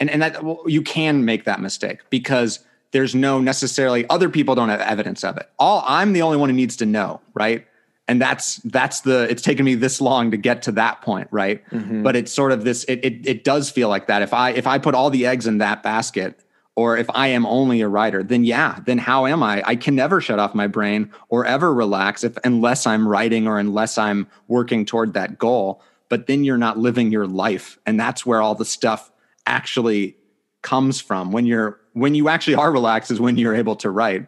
Speaker 1: and and that well, you can make that mistake because there's no necessarily other people don't have evidence of it. All i'm the only one who needs to know right? And that's that's the it's taken me this long to get to that point right? Mm-hmm. But it's sort of this it, it it does feel like that. If i if i put all the eggs in that basket or if i am only a writer then yeah then how am i? I can never shut off my brain or ever relax if unless i'm writing or unless i'm working toward that goal. But then you're not living your life and that's where all the stuff actually comes from. When you're when you actually are relaxed is when you're able to write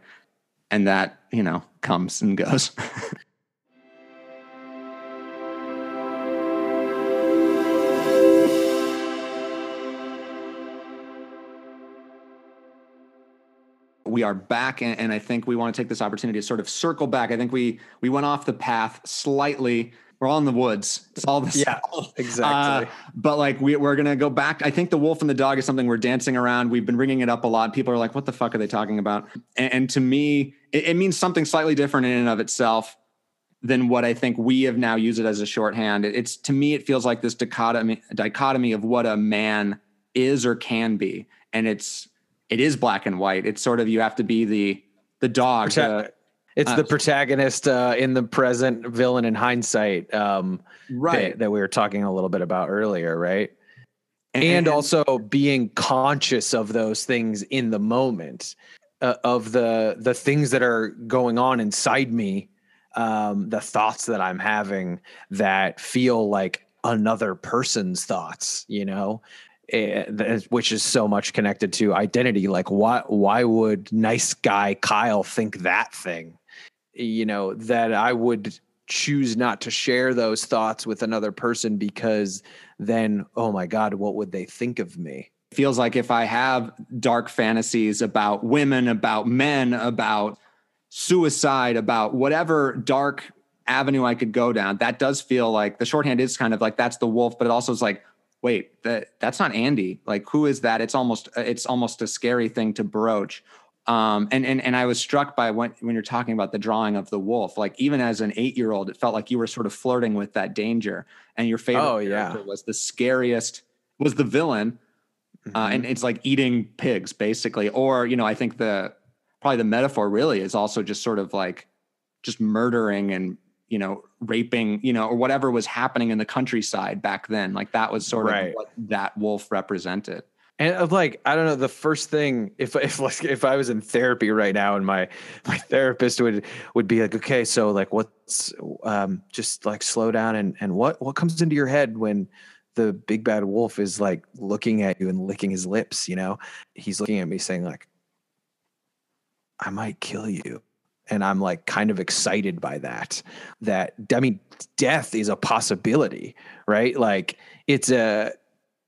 Speaker 1: and that you know comes and goes we are back and, and i think we want to take this opportunity to sort of circle back i think we we went off the path slightly we're all in the woods it's all this
Speaker 2: Yeah, exactly.
Speaker 1: uh, but like we, we're gonna go back. I think the wolf and the dog is something we're dancing around. We've been bringing it up a lot. People are like, "What the fuck are they talking about?" And, and to me, it, it means something slightly different in and of itself than what I think we have now used it as a shorthand. It's to me, it feels like this dichotomy dichotomy of what a man is or can be, and it's it is black and white. It's sort of you have to be the the dog.
Speaker 2: Prota- it's
Speaker 1: uh,
Speaker 2: the protagonist uh, in the present villain in hindsight um,
Speaker 1: right.
Speaker 2: that, that we were talking a little bit about earlier right
Speaker 1: And-
Speaker 2: and also being conscious of those things in the moment uh, of the the things that are going on inside me um the thoughts that i'm having that feel like another person's thoughts you know Eh, which is so much connected to identity like why why would nice guy kyle think that thing you know that i would choose not to share those thoughts with another person because then oh my god what would they think of me
Speaker 1: feels like if I have dark fantasies about women, about men, about suicide, about whatever dark avenue I could go down. That does feel like the shorthand is kind of like that's the wolf, but it also is like, wait, that that's not Andy. Like, who is that? It's almost it's almost a scary thing to broach. Um, and and and I was struck by when when you're talking about the drawing of the wolf. Like even as an eight year old, it felt like you were sort of flirting with that danger. And your favorite
Speaker 2: Oh, yeah.
Speaker 1: character was the scariest, was the villain, uh, and it's like eating pigs basically. Or you know, I think the probably the metaphor really is also just sort of like just murdering and you know raping you know or whatever was happening in the countryside back then. Like that was sort
Speaker 2: Right.
Speaker 1: of what that wolf represented.
Speaker 2: And like, I don't know, the first thing if if like if I was in therapy right now and my my therapist would would be like, okay, so like what's um just like slow down and and what what comes into your head when the big bad wolf is like looking at you and licking his lips, you know? He's looking at me saying like I might kill you. And I'm like kind of excited by that. That I mean, death is a possibility, right? Like it's a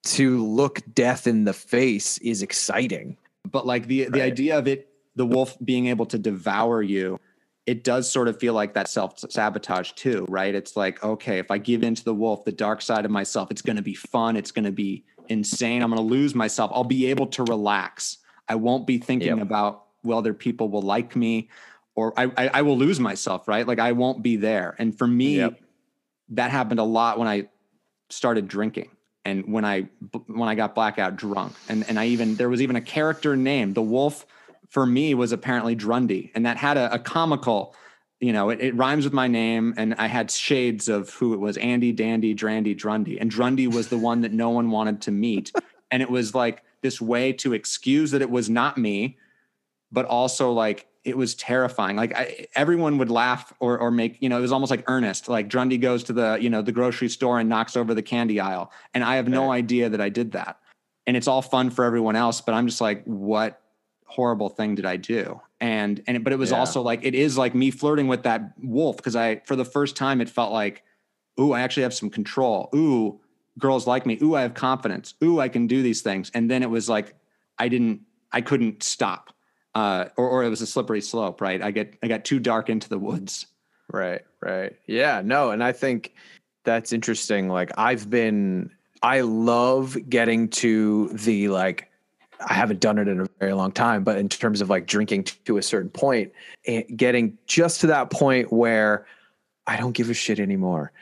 Speaker 2: to look death in the face is exciting.
Speaker 1: but like the the idea of it the wolf being able to devour you it does sort of feel like that self sabotage too right it's like okay if i give in to the wolf the dark side of myself it's going to be fun it's going to be insane i'm going to lose myself i'll be able to relax i won't be thinking
Speaker 2: Yep.
Speaker 1: about whether people will like me or I, I i will lose myself right? Like i won't be there. And for me
Speaker 2: Yep.
Speaker 1: that happened a lot when i started drinking and when I when I got blackout drunk, and and I even there was even a character name. The wolf for me was apparently Drundy, and that had a, a comical, you know, it, it rhymes with my name, and I had shades of who it was: Andy, Dandy, Drandy, Drundy, and Drundy was the one that no one wanted to meet, and it was like this way to excuse that it was not me, but also like it was terrifying. Like I, everyone would laugh or or make you know it was almost like earnest. Like Drundy goes to the you know the grocery store and knocks over the candy aisle, and I have no idea that I did that. And it's all fun for everyone else, but I'm just like, what horrible thing did I do? And and but it was
Speaker 2: Yeah.
Speaker 1: also like it is like me flirting with that wolf because I for the first time it felt like, ooh, I actually have some control. Ooh, girls like me. Ooh, I have confidence. Ooh, I can do these things. And then it was like I didn't, I couldn't stop. Uh, or, or it was a slippery slope, right? I get, I got too dark into the woods.
Speaker 2: Right, right. Yeah, no, and I think that's interesting. Like I've been I love getting to the like I haven't done it in a very long time, but in terms of like drinking to a certain point, getting just to that point where I don't give a shit anymore.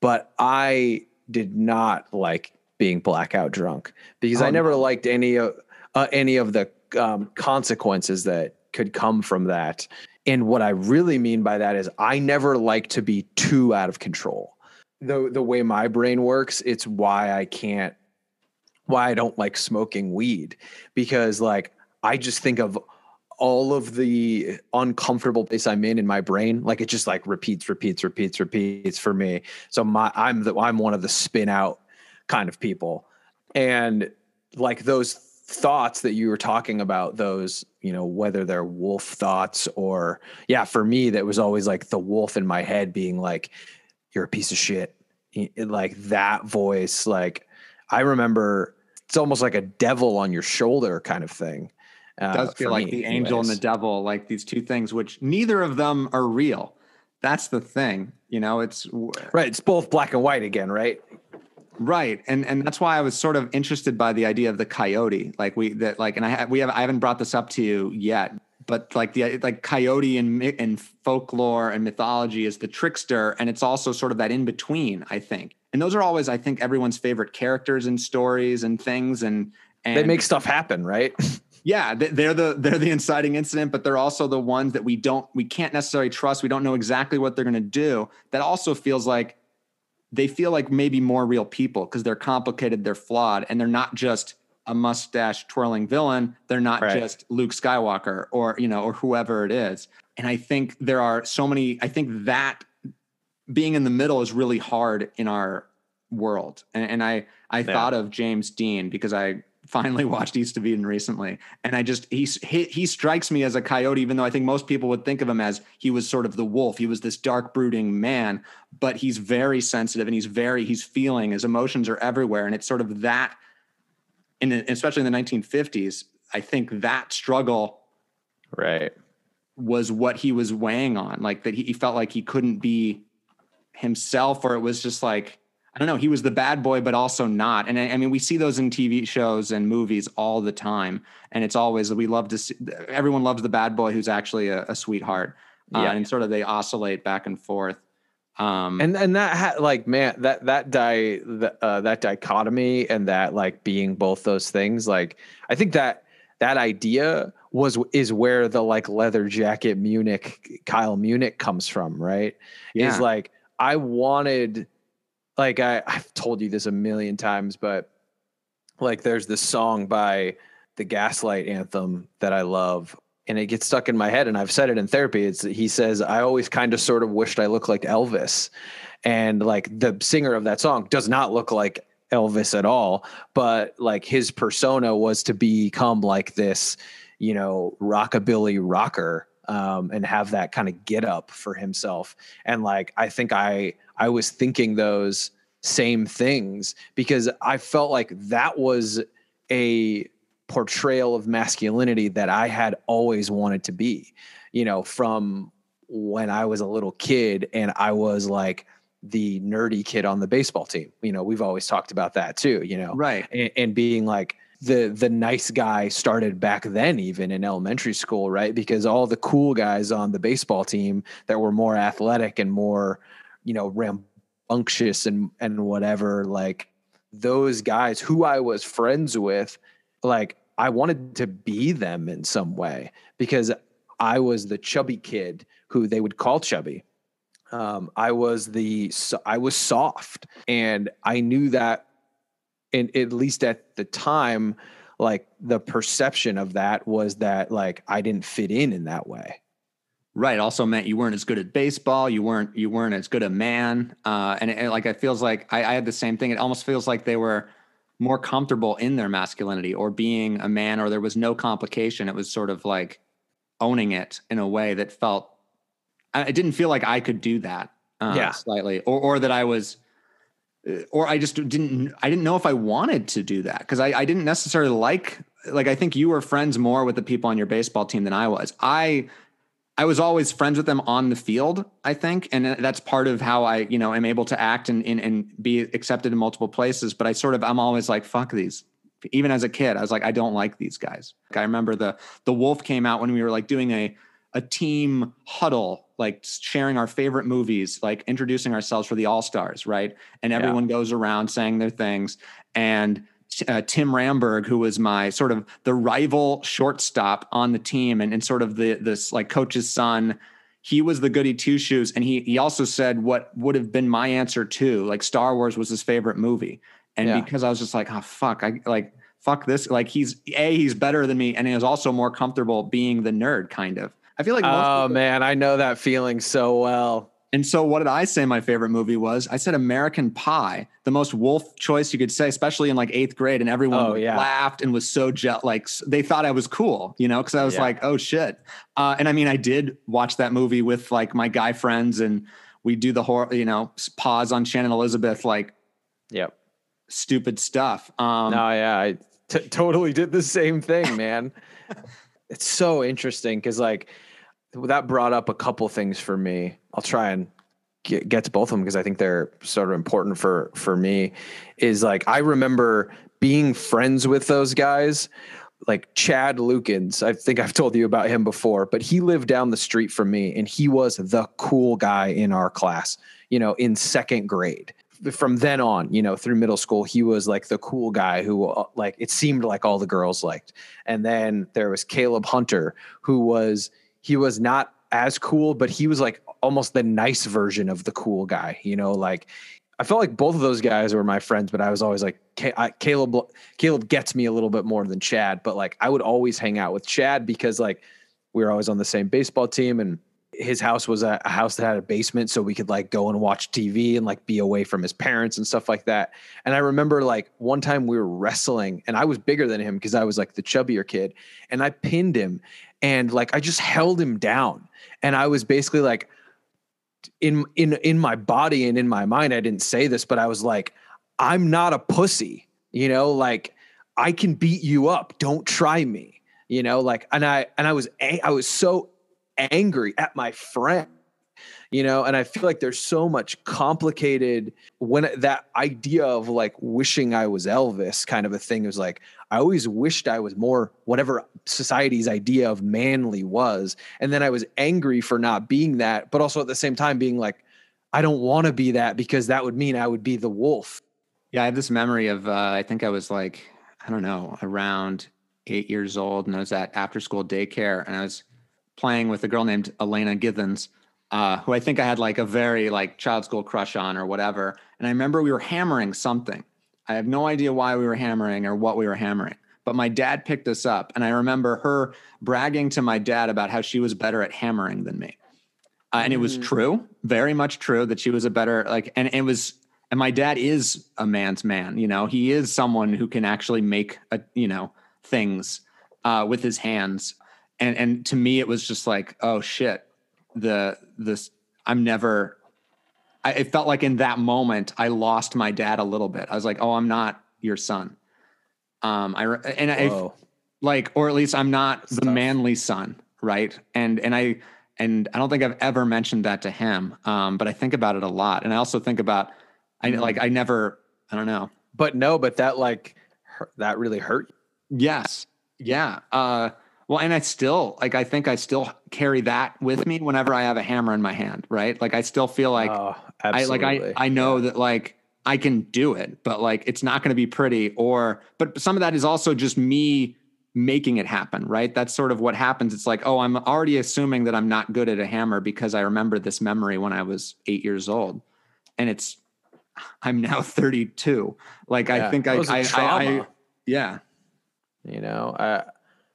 Speaker 2: But I did not like being blackout drunk because
Speaker 1: Oh,
Speaker 2: I never liked any of uh, any of the um, consequences that could come from that. And what I really mean by that is I never like to be too out of control. The the way my brain works, it's why I can't why I don't like smoking weed because like I just think of all of the uncomfortable place I'm in in my brain, like it just like repeats, repeats, repeats, repeats for me. So my I'm the I'm one of the spin out kind of people, and like those thoughts that you were talking about, those you know whether they're wolf thoughts or yeah, for me that was always like the wolf in my head being like, "You're a piece of shit," It- like that voice. Like I remember, it's almost like a devil on your shoulder kind of thing. Uh,
Speaker 1: It does feel like
Speaker 2: me
Speaker 1: the angel and the devil, like these two things, which neither of them are real. That's the thing, you know. It's
Speaker 2: Right. It's both black and white again, right?
Speaker 1: Right, and and that's why I was sort of interested by the idea of the coyote. Like we that like, and I ha- we have I haven't brought this up to you yet, but like the like coyote and and folklore and mythology is the trickster, and it's also sort of that in between. I think, and those are always I think everyone's favorite characters and stories and things, and and
Speaker 2: They make stuff happen, right?
Speaker 1: yeah, they're the they're the inciting incident, but they're also the ones that we don't we can't necessarily trust. We don't know exactly what they're going to do. That also feels like they feel like maybe more real people because they're complicated, they're flawed, and they're not just a mustache twirling villain. They're not
Speaker 2: Right.
Speaker 1: just Luke Skywalker or you know or whoever it is. And I think there are so many. I think that being in the middle is really hard in our world. And, and I I
Speaker 2: Yeah.
Speaker 1: thought of James Dean because I finally watched East of Eden recently, and I just he's he, he strikes me as a coyote, even though I think most people would think of him as he was sort of the wolf. He was this dark, brooding man, but he's very sensitive and he's very he's feeling. His emotions are everywhere, and it's sort of that. In the, especially in the 1950s, I think that struggle
Speaker 2: right.
Speaker 1: was what he was weighing on, like that he, he felt like he couldn't be himself, or it was just like I don't know, he was the bad boy, but also not. And I, I mean, we see those in TV shows and movies all the time, and it's always we love to see. Everyone loves the bad boy who's actually a, a sweetheart, uh,
Speaker 2: Yeah.
Speaker 1: and sort of they oscillate back and forth. Um,
Speaker 2: and and that ha- like man that that di the, uh, that dichotomy and that like being both those things like i think that that idea was is where the like leather jacket munich kyle munich comes from right
Speaker 1: Yeah.
Speaker 2: is like i wanted like i i've told you this a million times but like there's this song by the gaslight anthem that i love and it gets stuck in my head and i've said it in therapy. It's he says i always kind of sort of wished i looked like elvis. And like the singer of that song does not look like elvis at all but like his persona was to become like this you know rockabilly rocker um, and have that kind of get up for himself. And like i think i i was thinking those same things because i felt like that was a portrayal of masculinity that I had always wanted to be, you know, from when I was a little kid and I was like the nerdy kid on the baseball team. You know, we've always talked about that too, you know.
Speaker 1: right.
Speaker 2: And, and being like the the nice guy started back then even in elementary school, right? Because all the cool guys on the baseball team that were more athletic and more, you know, rambunctious and and whatever like those guys who I was friends with like I wanted to be them in some way because I was the chubby kid who they would call chubby. Um, I was the I was soft, and I knew that, and at least at the time, like the perception of that was that like I didn't fit in in that way.
Speaker 1: Right. Also meant you weren't as good at baseball. You weren't you weren't as good a man. Uh, and it, it, like it feels like I, I had the same thing. It almost feels like they were more comfortable in their masculinity or being a man, or there was no complication. It was sort of like owning it in a way that felt. I, it didn't feel like I could do that. Uh,
Speaker 2: Yeah.
Speaker 1: Slightly, or or that I was. uh, Or I just didn't. I didn't know if I wanted to do that because I, I didn't necessarily like. Like I think you were friends more with the people on your baseball team than I was. I I was always friends with them on the field, I think. And uh, that's part of how I, you know, am able to act and, and, and be accepted in multiple places. But I sort of, I'm always like, fuck these. Even as a kid, I was like, I don't like these guys. Like, I remember the, the wolf came out when we were like doing a, a team huddle, like sharing our favorite movies, like introducing ourselves for the all stars. Right. And everyone goes around saying their things. And uh, Tim Ramberg, who was my sort of the rival shortstop on the team, and, and sort of the this like coach's son. He was the goody two shoes, and he he also said what would have been my answer too. Like Star Wars was his favorite movie, and
Speaker 2: Yeah.
Speaker 1: because I was just like, oh fuck, I like fuck this. Like he's a he's better than me, and he was also more comfortable being the nerd kind of. I feel like most
Speaker 2: Oh
Speaker 1: people-
Speaker 2: man, I know that feeling so well.
Speaker 1: And so, what did I say my favorite movie was? I said American Pie, the most wolf choice you could say, especially in like eighth grade. And everyone
Speaker 2: Oh, yeah.
Speaker 1: laughed and was so je- like they thought I was cool, you know, because I was
Speaker 2: Yeah.
Speaker 1: like, oh shit. Uh, and I mean, I did watch that movie with like my guy friends, and we do the horror, you know, pause on Shannon Elizabeth, like
Speaker 2: Yep.
Speaker 1: stupid stuff. Um,
Speaker 2: no, yeah, I t- totally did the same thing, man. it's so interesting because like that brought up a couple things for me. I'll try and get, get to both of them because I think they're sort of important for for me. Is like I remember being friends with those guys. Like Chad Lukens, I think I've told you about him before, but he lived down the street from me and he was the cool guy in our class, you know, in second grade from then on, you know, through middle school, he was like the cool guy who, uh, like, it seemed like all the girls liked. And then there was Caleb Hunter, who was, he was not as cool, but he was like almost the nice version of the cool guy, you know, like, I felt like both of those guys were my friends, but I was always like, Caleb, Caleb gets me a little bit more than Chad, but like, I would always hang out with Chad because like, we were always on the same baseball team and his house was a, a house that had a basement so we could like go and watch TV and like be away from his parents and stuff like that. And I remember like one time we were wrestling and I was bigger than him because I was like the chubbier kid and I pinned him and like I just held him down. And I was basically like in in in my body and in my mind I didn't say this but I was like I'm not a pussy, you know, like I can beat you up. Don't try me, you know, like and I and I was I was so angry at my friend you know? And i feel like there's so much complicated when that idea of like wishing i was elvis kind of a thing is like i always wished i was more whatever society's idea of manly was and then i was angry for not being that but also at the same time being like i don't want to be that because that would mean i would be the wolf
Speaker 1: Yeah, I have this memory of uh, I think I was like I don't know around eight years old, and I was at after school daycare, and I was playing with a girl named Elena Githens, uh, who I think I had like a very like child school crush on or whatever. And I remember we were hammering something. I have no idea why we were hammering or what we were hammering, but my dad picked us up, and I remember her bragging to my dad about how she was better at hammering than me. Uh, and it was
Speaker 2: Mm.
Speaker 1: true, very much true that she was a better like, and it was, and my dad is a man's man. You know, he is someone who can actually make a, you know, things uh, with his hands. And and to me, it was just like, oh shit, the this I'm never. I, it felt like in that moment I lost my dad a little bit. I was like, oh, I'm not your son. Um, I and I like or at least i'm not the manly son right? And and i and i don't think i've ever mentioned that to him um but i think about it a lot. And i also think about i
Speaker 2: Mm.
Speaker 1: like i never i don't know.
Speaker 2: But no but that like hurt, that really hurt
Speaker 1: yes. Yeah. Uh well and i still like i think i still carry that with me whenever i have a hammer in my hand right like i still feel like
Speaker 2: oh,
Speaker 1: I like I. I know that like I can do it, but like it's not going to be pretty or but some of that is also just me making it happen, right? That's sort of what happens. It's like, oh, I'm already assuming that I'm not good at a hammer because I remember this memory when I was 8 years old. And it's I'm now 32. Like I think I I I, I,
Speaker 2: I
Speaker 1: yeah.
Speaker 2: you know uh,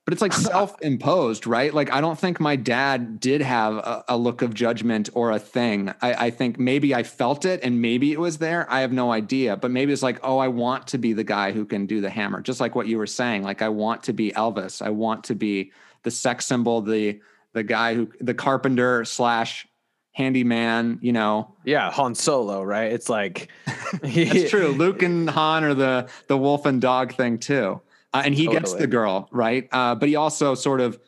Speaker 1: But it's like self-imposed, right? Like I don't think my dad did have a, a look of judgment or a thing. I, I think maybe I felt it and maybe it was there. I have no idea. But maybe it's like, oh, I want to be the guy who can do the hammer, just like what you were saying. Like I want to be Elvis. I want to be the sex symbol, the the guy who the carpenter slash handyman. You know,
Speaker 2: yeah han solo right it's like
Speaker 1: that's true. Luke and Han are the the wolf and dog thing too, uh, and he gets the girl right. Uh, but he also sort of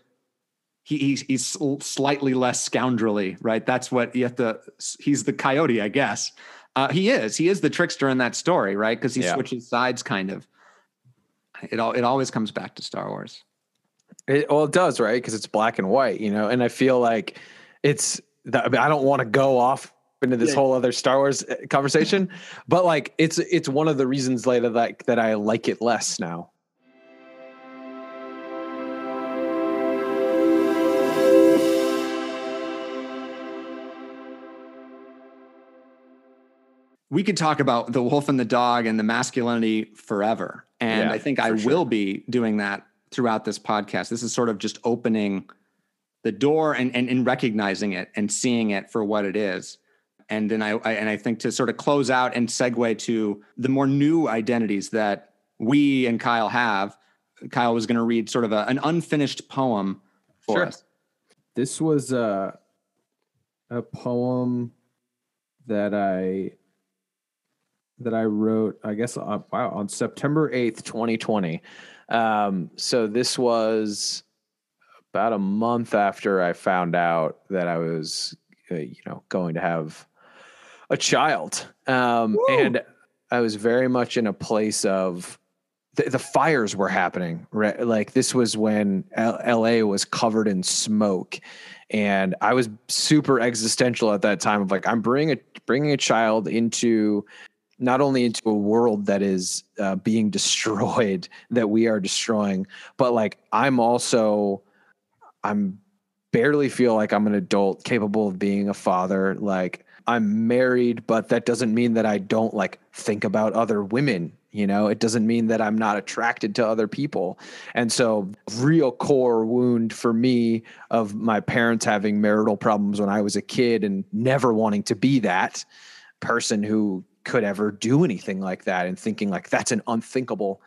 Speaker 1: he, he's he's slightly less scoundrelly, right? That's what you have to. He's the coyote, I guess. Uh, he is. He is the trickster in that story, right? Because he
Speaker 2: Yeah.
Speaker 1: switches sides, kind of. It all it always comes back to Star Wars.
Speaker 2: It, well, it does, right? Because it's black and white, you know. And I feel like it's. I, mean, I don't want to go off into this
Speaker 1: Yeah.
Speaker 2: whole other Star Wars uh, conversation, but like it's it's one of the reasons later that that I like it less now.
Speaker 1: We could talk about the wolf and the dog and the masculinity forever. And
Speaker 2: Yeah,
Speaker 1: I think I
Speaker 2: sure.
Speaker 1: will be doing that throughout this podcast. This is sort of just opening the door and, and, and recognizing it and seeing it for what it is. And then I, I and I think to sort of close out and segue to the more new identities that we and Kyle have. Kyle was going to read sort of a, an unfinished poem for
Speaker 2: Sure.
Speaker 1: us.
Speaker 3: This was a a poem that I that I wrote. I guess uh, wow on September eighth.
Speaker 2: 2020. Um, so this was about a month after I found out that I was, uh, you know, going to have a child. Um, and I was very much in a place of the, the fires were happening. Right? Like this was when L- LA was covered in smoke, and I was super existential at that time. Of like, I'm bringing a bringing a child into not only into a world that is uh, being destroyed that we are destroying but like i'm also i'm barely feel like i'm an adult capable of being a father like i'm married but that doesn't mean that i don't like think about other women you know? It doesn't mean that i'm not attracted to other people. And so real core wound for me of my parents having marital problems when i was a kid and never wanting to be that person who could ever do anything like that and thinking like that's an unthinkable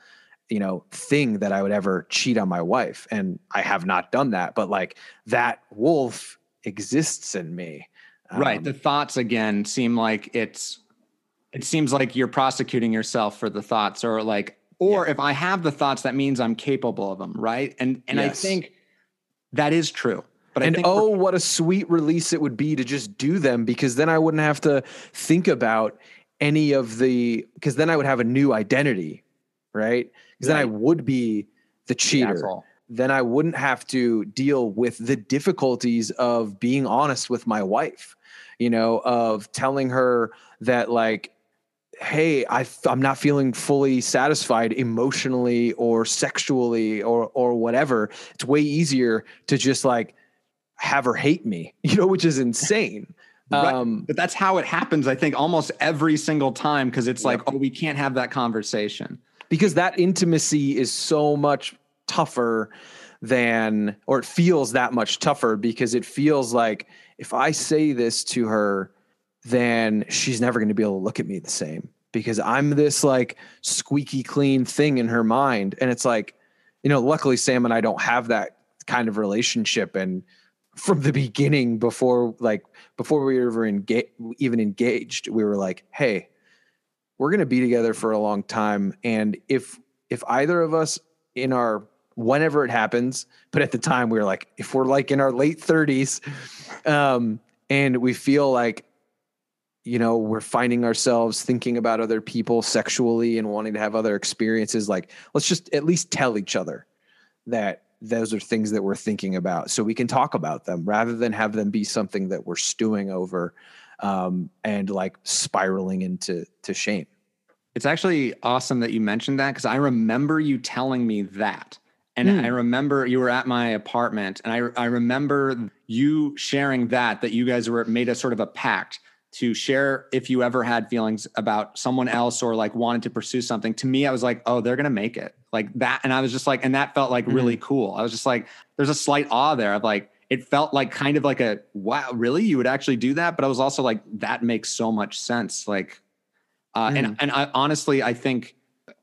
Speaker 2: you know thing that i would ever cheat on my wife. And i have not done that but like that wolf exists in me.
Speaker 1: Right.
Speaker 2: Um,
Speaker 1: the thoughts again seem like it's it seems like you're prosecuting yourself for the thoughts or like or if i have the thoughts that means i'm capable of them right? And and i think that is true But I
Speaker 2: and
Speaker 1: think
Speaker 2: oh, what a sweet release it would be to just do them because then I wouldn't have to think about any of the because then I would have a new identity, right? Because then I would be the cheater.
Speaker 1: asshole.
Speaker 2: then I wouldn't have to deal with the difficulties of being honest with my wife, you know, of telling her that like, hey, I I'm not feeling fully satisfied emotionally or sexually or or whatever. It's way easier to just like have her hate me, you know, which is insane.
Speaker 1: Right.
Speaker 2: Um,
Speaker 1: But that's how it happens, I think, almost every single time because it's like, oh, we can't have that conversation.
Speaker 2: because that intimacy is so much tougher than or it feels that much tougher because it feels like if I say this to her then she's never going to be able to look at me the same because I'm this like squeaky clean thing in her mind and it's like you know luckily Sam and I don't have that kind of relationship and from the beginning before like before we were engaged even engaged we were like hey we're going to be together for a long time and if if either of us in our whenever it happens but at the time we were like if we're like in our late 30s um and we feel like you know we're finding ourselves thinking about other people sexually and wanting to have other experiences like let's just at least tell each other that those are things that we're thinking about so we can talk about them rather than have them be something that we're stewing over um, and like spiraling into to shame
Speaker 1: It's actually awesome that you mentioned that because I remember you telling me that. And
Speaker 2: Hmm.
Speaker 1: I remember you were at my apartment and I, I remember you sharing that, that you guys were made a sort of a pact to share if you ever had feelings about someone else or like wanted to pursue something. To me, I was like, oh, they're to make it like that. And I was just like, and that felt like really cool. I was just like, there's a slight awe there of like, it felt like kind of like a, wow, really? You would actually do that? But I was also like, that makes so much sense. Like, uh, and and I, honestly, I think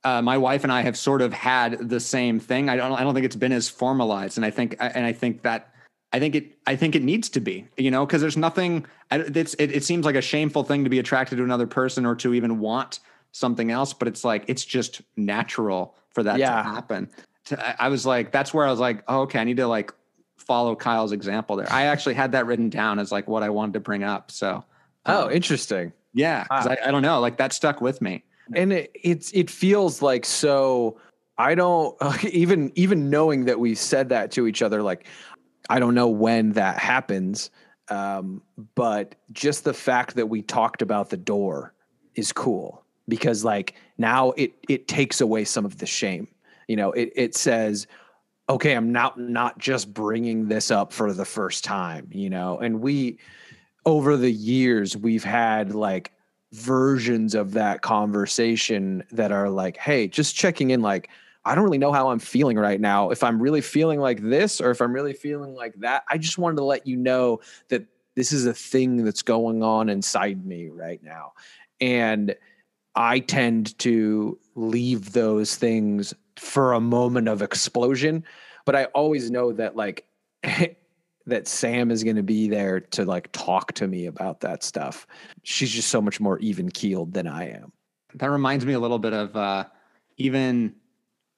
Speaker 1: uh, my wife and I have sort of had the same thing. I don't I don't think it's been as formalized, and I think and I think that I think it I think it needs to be, you know, because there's nothing. It's it, it seems like a shameful thing to be attracted to another person or to even want something else, but it's like it's just natural for that
Speaker 2: Yeah.
Speaker 1: to happen. I- was like, that's where I was like, oh, okay, I need to like follow Kyle's example there. I actually had that written down as like what I wanted to bring up. So,
Speaker 2: oh
Speaker 1: um,
Speaker 2: interesting
Speaker 1: yeah,
Speaker 2: Wow.
Speaker 1: I, I don't know, like that stuck with me.
Speaker 2: and it, it's it feels like so i don't even even knowing that we said that to each other like i don't know when that happens um, but just the fact that we talked about the door is cool because like now it it takes away some of the shame. You know it it says okay i'm not not just bringing this up for the first time you know? And we over the years we've had like versions of that conversation that are like hey just checking in like i don't really know how i'm feeling right now if i'm really feeling like this or if i'm really feeling like that i just wanted to let you know that this is a thing that's going on inside me right now and i tend to leave those things for a moment of explosion but i always know that like that Sam is going to be there to like talk to me about that stuff. She's just so much more even keeled than I am.
Speaker 1: That reminds me a little bit of uh, even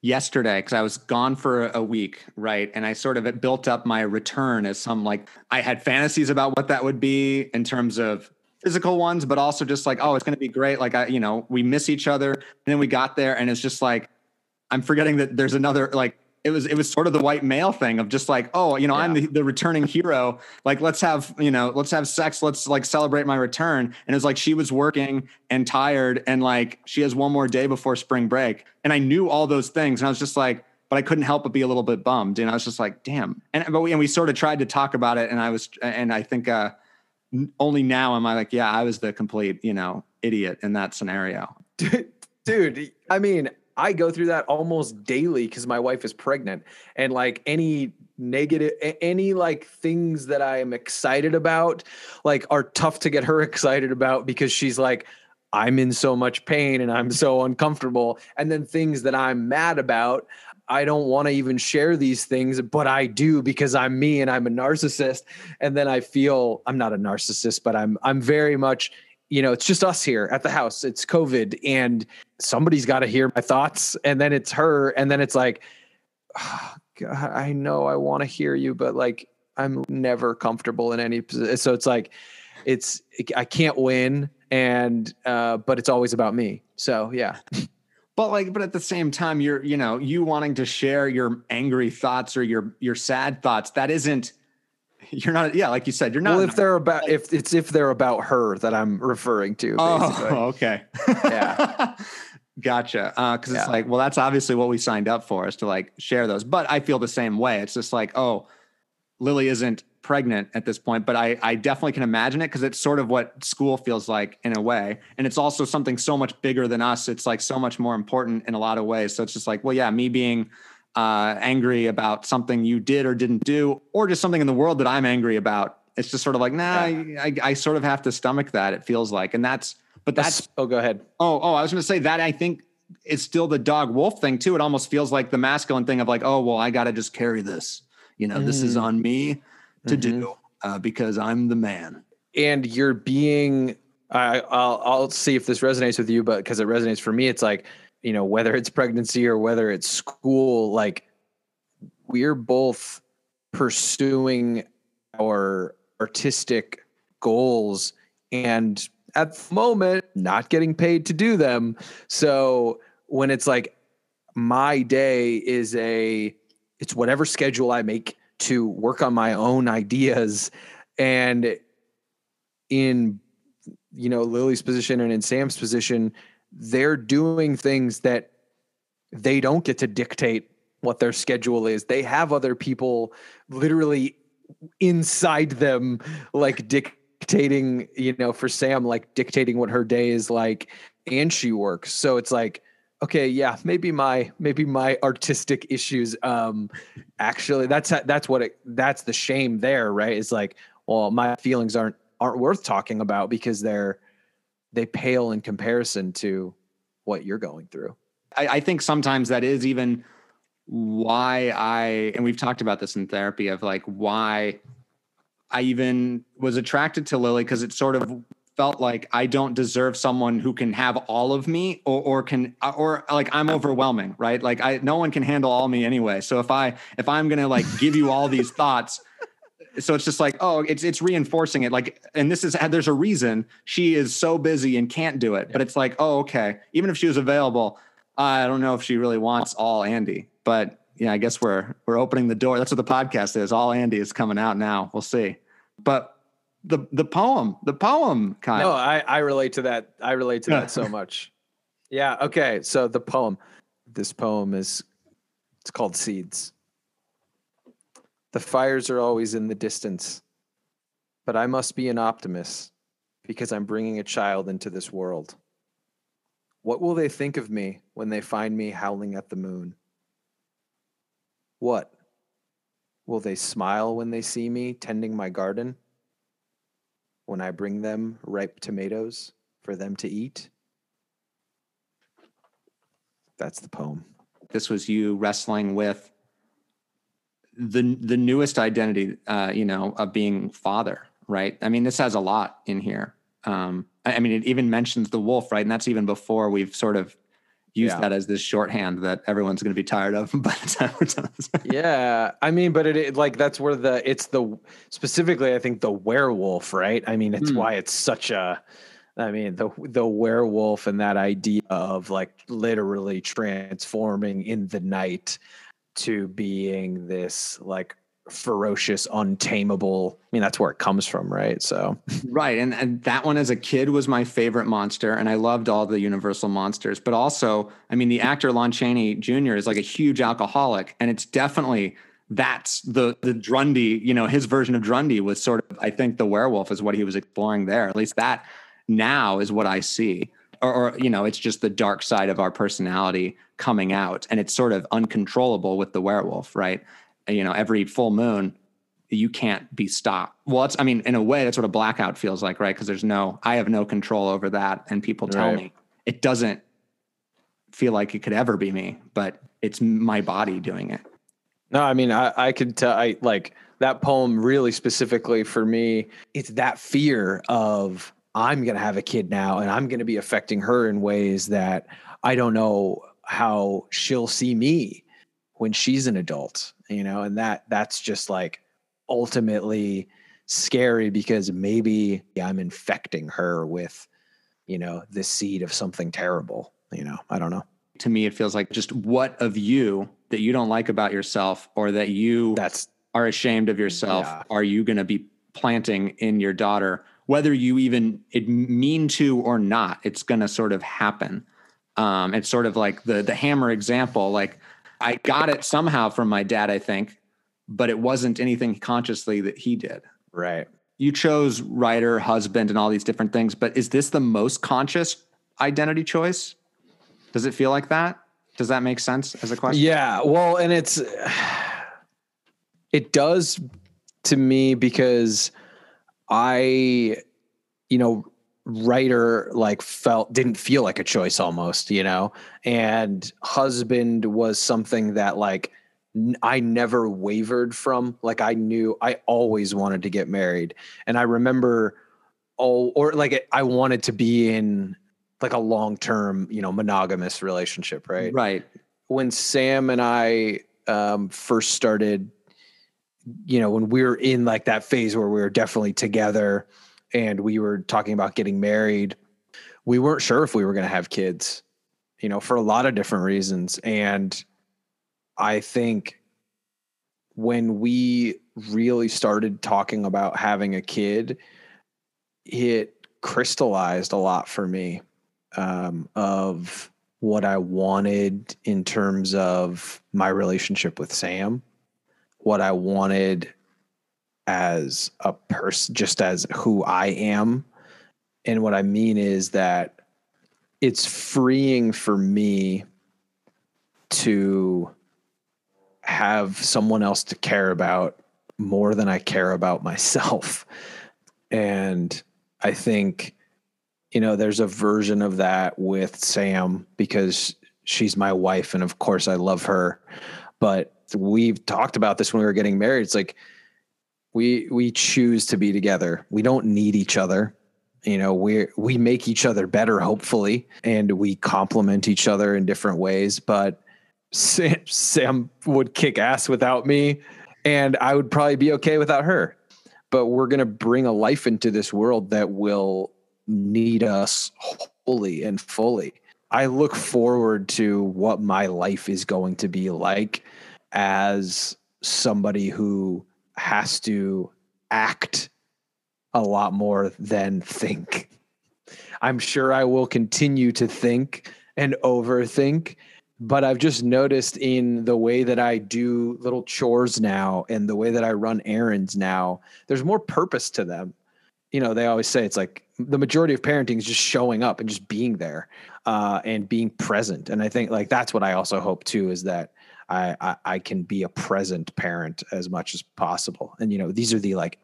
Speaker 1: yesterday because I was gone for a week, right? And I sort of built up my return as some like I had fantasies about what that would be in terms of physical ones, but also just like, oh, it's going to be great. Like I, you know, we miss each other, and then we got there, and it's just like I'm forgetting that there's another like. It was it was sort of the white male thing of just like oh you know I'm the, the returning hero. Like let's have you know let's have sex. Let's like celebrate my return. And it was like she was working and tired and like she has one more day before spring break. And I knew all those things. And I was just like but I couldn't help but be a little bit bummed. And I was just like damn. And but we and we sort of tried to talk about it. And I was and I think uh only now am I like yeah I was the complete you know idiot in that scenario.
Speaker 2: Dude, I mean, I go through that almost daily because my wife is pregnant. And like any negative, any like things that I am excited about, like are tough to get her excited about because she's like, I'm in so much pain and I'm so uncomfortable. And then things that I'm mad about, I don't want to even share these things, but I do because I'm me and I'm a narcissist. And then I feel I'm not a narcissist, but I'm I'm very much, you know, it's just us here at the house. It's COVID and somebody's got to hear my thoughts. And then it's her. And then it's like, "Ah, God, I know I want to hear you, but like I'm never comfortable in any position. So it's like, it's I can't win, and uh, but it's always about me. So yeah.
Speaker 1: But like, but at the same time, you're you know you wanting to share your angry thoughts or your your sad thoughts. That isn't. You're not. Yeah, like you said, you're not.
Speaker 2: Well, if they're about if it's if they're about her that I'm referring to. Oh, basically.
Speaker 1: Oh, okay.
Speaker 2: Yeah.
Speaker 1: gotcha. Uh, because
Speaker 2: Yeah.
Speaker 1: it's like, well, that's obviously what we signed up for is to like share those. But I feel the same way. It's just like, oh, Lily isn't pregnant at this point, but I I definitely can imagine it because it's sort of what school feels like in a way, and it's also something so much bigger than us. It's like so much more important in a lot of ways. So it's just like, well, yeah, me being uh, angry about something you did or didn't do, or just something in the world that I'm angry about. It's just sort of like, nah, I, I sort of have to stomach that. It feels like, and that's, but that's
Speaker 2: oh, go ahead.
Speaker 1: Oh, oh, I was going to say that I think it's still the dog wolf thing too. It almost feels like the masculine thing of like, oh, well, I got to just carry this. You know, this is
Speaker 2: Mm.
Speaker 1: on me to
Speaker 2: Mhm.
Speaker 1: do uh, because I'm the man.
Speaker 2: and you're being I, I'll I'll see if this resonates with you, but because it resonates for me, it's like you know whether it's pregnancy or whether it's school, like we're both pursuing our artistic goals and at the moment not getting paid to do them. So when it's like my day is a it's whatever schedule I make to work on my own ideas and in you know Lily's position and in Sam's position they're doing things that they don't get to dictate what their schedule is. They have other people literally inside them like dictating you know for Sam like dictating what her day is like and she works. So it's like okay yeah maybe my maybe my artistic issues um actually that's that's what it that's the shame there right? It's like well my feelings aren't aren't worth talking about because they're they pale in comparison to what you're going through
Speaker 1: I, I think sometimes that is even why I, and we've talked about this in therapy of like why I even was attracted to Lily because it sort of felt like I don't deserve someone who can have all of me or, or can, or like I'm overwhelming, right? Like I, no one can handle all me anyway. So if I, if I'm to like give you all these thoughts, so it's just like oh it's it's reinforcing it. Like and this is there's a reason she is so busy and can't do it but it's like oh okay. Even if she was available i don't know if she really wants all andy but yeah i guess we're we're opening the door. That's what the podcast is. All andy is coming out now. We'll see. But the the poem the poem kind.
Speaker 2: No i i relate to that. I relate to that so much. Yeah okay. So the poem this poem is it's called seeds the fires are always in the distance but i must be an optimist because i'm bringing a child into this world what will they think of me when they find me howling at the moon what will they smile when they see me tending my garden when I bring them ripe tomatoes for them to eat. That's the poem.
Speaker 1: this was you wrestling with the the newest identity uh you know of being father right i mean this has a lot in here um i, I mean it even mentions the wolf right and that's even before we've sort of used
Speaker 2: Yeah.
Speaker 1: that as this shorthand that everyone's going to be tired of by the time we're done.
Speaker 2: Yeah, I mean, but it, it like that's where the it's the specifically I think the werewolf, right? I mean, it's
Speaker 1: Hmm.
Speaker 2: why it's such a I mean, the the werewolf and that idea of like literally transforming in the night to being this like ferocious, untamable. I mean, that's where it comes from, right? So
Speaker 1: Right. And, and that one as a kid was my favorite monster. And I loved all the Universal monsters. But also, I mean, the actor Lon Chaney Jr. is like a huge alcoholic. And it's definitely that's the the Drundy, you know, his version of Drundy was sort of, I think the werewolf is what he was exploring there. At least that now is what I see. Or, or you know, it's just the dark side of our personality coming out. And it's sort of uncontrollable with the werewolf, right? You know, every full moon, you can't be stopped. Well, it's, I mean, in a way, that's what a blackout feels like, right? Because there's no, I have no control over that. And people tell
Speaker 2: Right.
Speaker 1: me it doesn't feel like it could ever be me, but it's my body doing it.
Speaker 2: No, I mean, I, I could tell, I like that poem really specifically for me. It's that fear of I'm going to have a kid now and I'm going to be affecting her in ways that I don't know how she'll see me when she's an adult, you know, and that that's just like ultimately scary because maybe I'm infecting her with, you know, the seed of something terrible. You know, I don't know.
Speaker 1: To me, it feels like just what of you that you don't like about yourself or that you
Speaker 2: That's
Speaker 1: are ashamed of yourself
Speaker 2: Yeah.
Speaker 1: are you going to be planting in your daughter whether you even it mean to or not it's going to sort of happen um, it's sort of like the the hammer example like i got it somehow from my dad i think but it wasn't anything consciously that he did
Speaker 2: right.
Speaker 1: you chose writer husband and all these different things but is this the most conscious identity choice does it feel like that does that make sense as a question
Speaker 2: Yeah. Well, and it's, it does to me because I, you know, writer like felt didn't feel like a choice almost, you know, and husband was something that like n- I never wavered from. Like I knew I always wanted to get married, and I remember, oh, or like I wanted to be in like a long term, you know, monogamous relationship, right?
Speaker 1: right
Speaker 2: when Sam and I um, first started, you know, when we were in like that phase where we were definitely together and we were talking about getting married, we weren't sure if we were going to have kids, you know, for a lot of different reasons. And I think when we really started talking about having a kid, it crystallized a lot for me um, of what I wanted in terms of my relationship with Sam, what I wanted as a person, just as who I am. And what I mean is that it's freeing for me to have someone else to care about more than I care about myself. And I think you know, there's a version of that with Sam because she's my wife and of course I love her. But we've talked about this when we were getting married. It's like we we choose to be together. We don't need each other. You know, we we make each other better hopefully and we complement each other in different ways, but Sam, Sam would kick ass without me and I would probably be okay without her. But we're going to bring a life into this world that will need us wholly and fully. I look forward to what my life is going to be like as somebody who has to act a lot more than think. I'm sure I will continue to think and overthink, but I've just noticed in the way that I do little chores now and the way that I run errands now, there's more purpose to them you know, they always say it's like the majority of parenting is just showing up and just being there uh, and being present. And I think like that's what I also hope too is that I, I I can be a present parent as much as possible. And you know, these are the like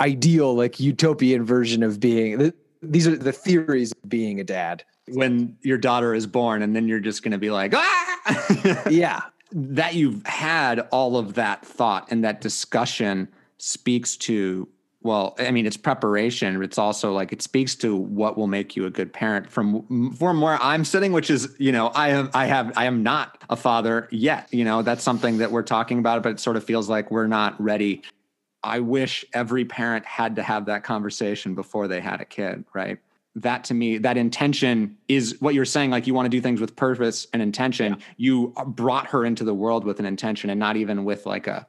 Speaker 2: ideal like utopian version of being. th- These are the theories of being a dad.
Speaker 1: when your daughter is born and then you're just going to be like ah
Speaker 2: Yeah,
Speaker 1: that you've had all of that thought and that discussion speaks to well i mean it's preparation it's also like it speaks to what will make you a good parent. From from where i'm sitting which is you know i am i have i am not a father yet you know that's something that we're talking about but it sort of feels like we're not ready. I wish every parent had to have that conversation before they had a kid right? That to me that intention is what you're saying like you want to do things with purpose and intention. You brought her into the world with an intention and not even with like a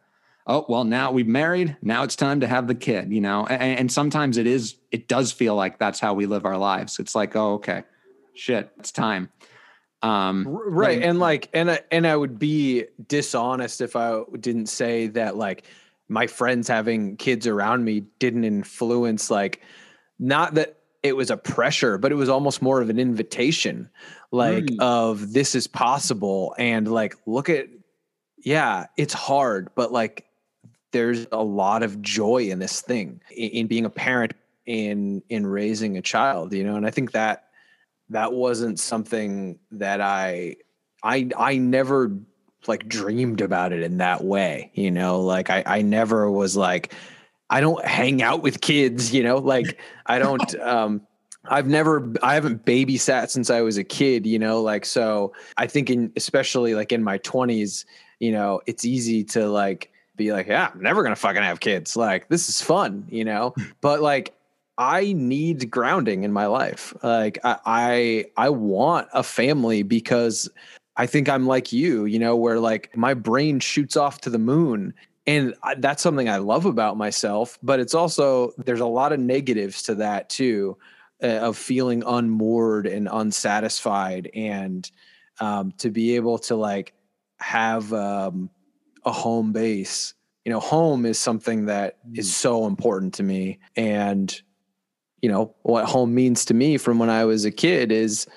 Speaker 1: oh well now we've married. Now it's time to have the kid you know? And, and sometimes it is it does feel like that's how we live our lives. It's like oh okay shit it's time. Um
Speaker 2: right and like and I, and i would be dishonest if i didn't say that like my friends having kids around me didn't influence like not that it was a pressure but it was almost more of an invitation like
Speaker 1: Mm.
Speaker 2: of this is possible and like look at yeah it's hard but like there's a lot of joy in this thing in, in being a parent in in raising a child you know? And i think that that wasn't something that I I I never like dreamed about it in that way, you know, like I I never was like I don't hang out with kids, you know, like I don't um I've never I haven't babysat since I was a kid, you know, like so I think in especially like in my 20s, you know, it's easy to like be like, yeah, I'm never gonna fucking have kids. Like this is fun, you know. but like I need grounding in my life. Like I, I I want a family because I think I'm like you, you know, where like my brain shoots off to the moon. And I, that's something I love about myself, but it's also there's a lot of negatives to that too, uh, of feeling unmoored and unsatisfied, and um, to be able to like have um, a home base. You know, home is something that is mm. so important to me, and you know what home means to me from when I was a kid is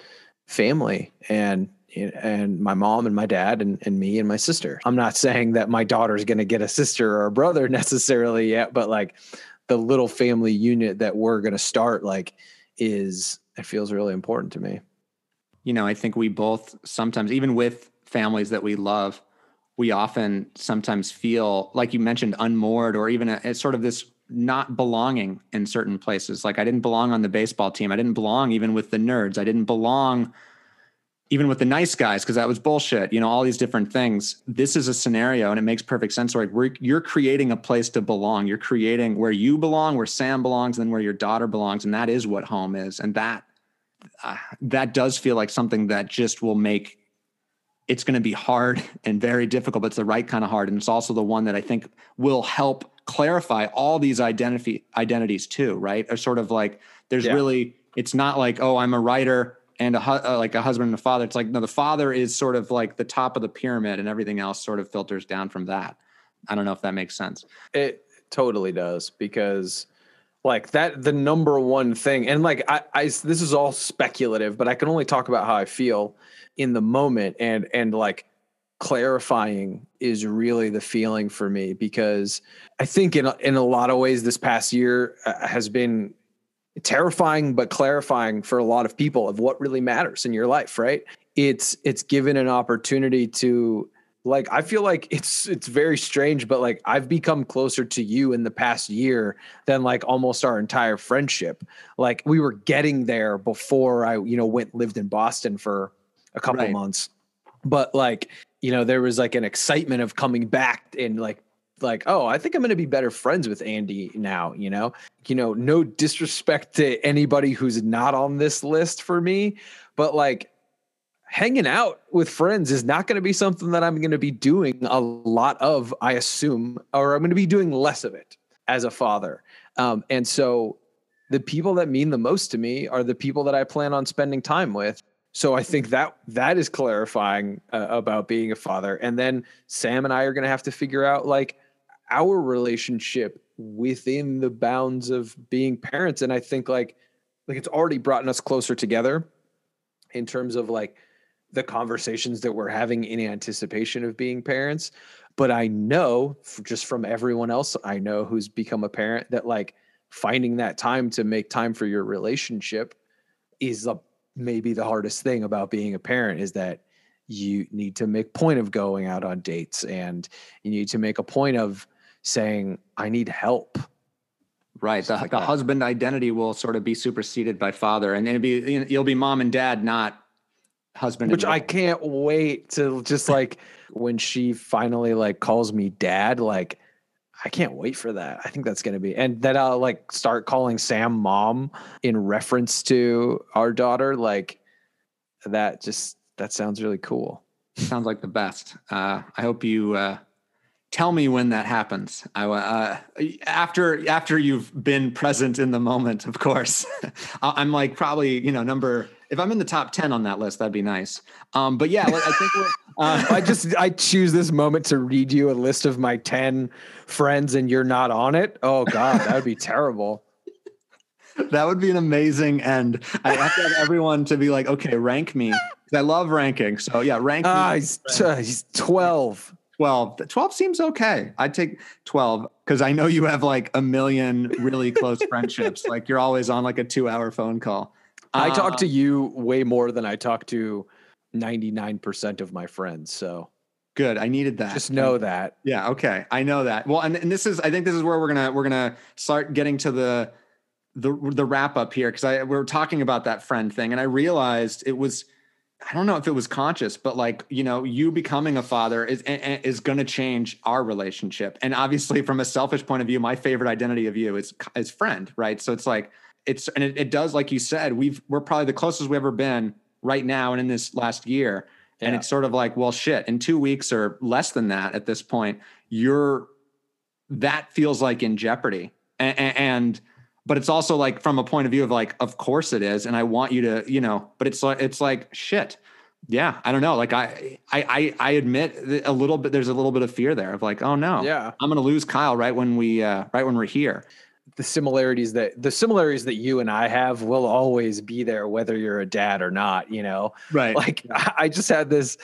Speaker 2: family and and my mom and my dad and, and me and my sister. I'm not saying that my daughter's going to get a sister or a brother necessarily yet, but like the little family unit that we're going to start like is it feels really important to me.
Speaker 1: You know, I think we both sometimes even with families that we love, we often sometimes feel like you mentioned unmoored or even a, a sort of this not belonging in certain places. Like I didn't belong on the baseball team. I didn't belong even with the nerds. I didn't belong even with the nice guys because that was bullshit. You know, all these different things. This is a scenario, and it makes perfect sense. Like we're, you're creating a place to belong. You're creating where you belong, where Sam belongs, and then where your daughter belongs, and that is what home is. And that uh, that does feel like something that just will make it's going to be hard and very difficult, but it's the right kind of hard. And it's also the one that I think will help clarify all these identity identities too, right? Or sort of like there's yeah. really it's not like oh I'm a writer and a uh, like a husband and a father. It's like no, the father is sort of like the top of the pyramid, and everything else sort of filters down from that. I don't know if that makes sense.
Speaker 2: It totally does because like that the number one thing and like I, I this is all speculative but i can only talk about how i feel in the moment and and like clarifying is really the feeling for me because I think in in a lot of ways this past year uh, has been terrifying but clarifying for a lot of people of what really matters in your life, right? It's it's given an opportunity to like I feel like it's it's very strange but like I've become closer to you in the past year than like almost our entire friendship. Like we were getting there before I you know went lived in Boston for a couple right. months. But like you know, there was like an excitement of coming back and like like, oh, I think I'm going to be better friends with Andy now, you know? You know, no disrespect to anybody who's not on this list for me, but like hanging out with friends is not going to be something that I'm going to be doing a lot of, I assume, or I'm going to be doing less of it as a father. Um, and so the people that mean the most to me are the people that I plan on spending time with. So I think that that is clarifying uh, about being a father. And then Sam and I are going to have to figure out like our relationship within the bounds of being parents. And I think like like it's already brought us closer together in terms of like the conversations that we're having in anticipation of being parents. But I know just from everyone else I know who's become a parent that like finding that time to make time for your relationship is a maybe the hardest thing about being a parent is that you need to make point of going out on dates and you need to make a point of saying i need help
Speaker 1: right the, like the husband identity will sort of be superseded by father and it'll be you'll be mom and dad not husband
Speaker 2: which i can't wait to just like when she finally like calls me dad like I can't wait for that. I think that's going to be, and then I'll like start calling Sam mom in reference to our daughter. Like that, just that sounds really cool.
Speaker 1: Sounds like the best. Uh, I hope you uh, tell me when that happens. I uh, after after you've been present in the moment, of course. I'm like probably you know number if I'm in the top ten on that list, that'd be nice. Um, but yeah, I think
Speaker 2: uh, I just I choose this moment to read you a list of my ten friends, and you're not on it. Oh God, that would be terrible.
Speaker 1: That would be an amazing end. I have to have everyone to be like, okay, rank me. I love ranking. So yeah, rank me.
Speaker 2: ah, He's, t- he's 12.
Speaker 1: 12. 12 seems okay. I'd take 12 because I know you have like a million really close friendships. Like you're always on like a two hour phone call.
Speaker 2: I talk to um, you way more than I talk to 99% of my friends. So
Speaker 1: good. I needed that.
Speaker 2: Just know that.
Speaker 1: Yeah. Okay. I know that. Well, and, and this is, I think this is where we're going to, we're going to start getting to the, the, the wrap up here. Cause I, we are talking about that friend thing and I realized it was, I don't know if it was conscious, but like you know, you becoming a father is is going to change our relationship. And obviously, from a selfish point of view, my favorite identity of you is is friend, right? So it's like it's and it, it does, like you said, we've we're probably the closest we've ever been right now and in this last year. Yeah. And it's sort of like, well, shit, in two weeks or less than that at this point, you're that feels like in jeopardy. and, and but it's also like from a point of view of like of course it is and i want you to you know but it's like it's like shit yeah i don't know like i i i admit a little bit there's a little bit of fear there of like oh no
Speaker 2: yeah
Speaker 1: i'm gonna lose kyle right when we uh right when we're here
Speaker 2: the similarities that the similarities that you and I have will always be there, whether you're a dad or not, you know?
Speaker 1: Right.
Speaker 2: Like I just had this,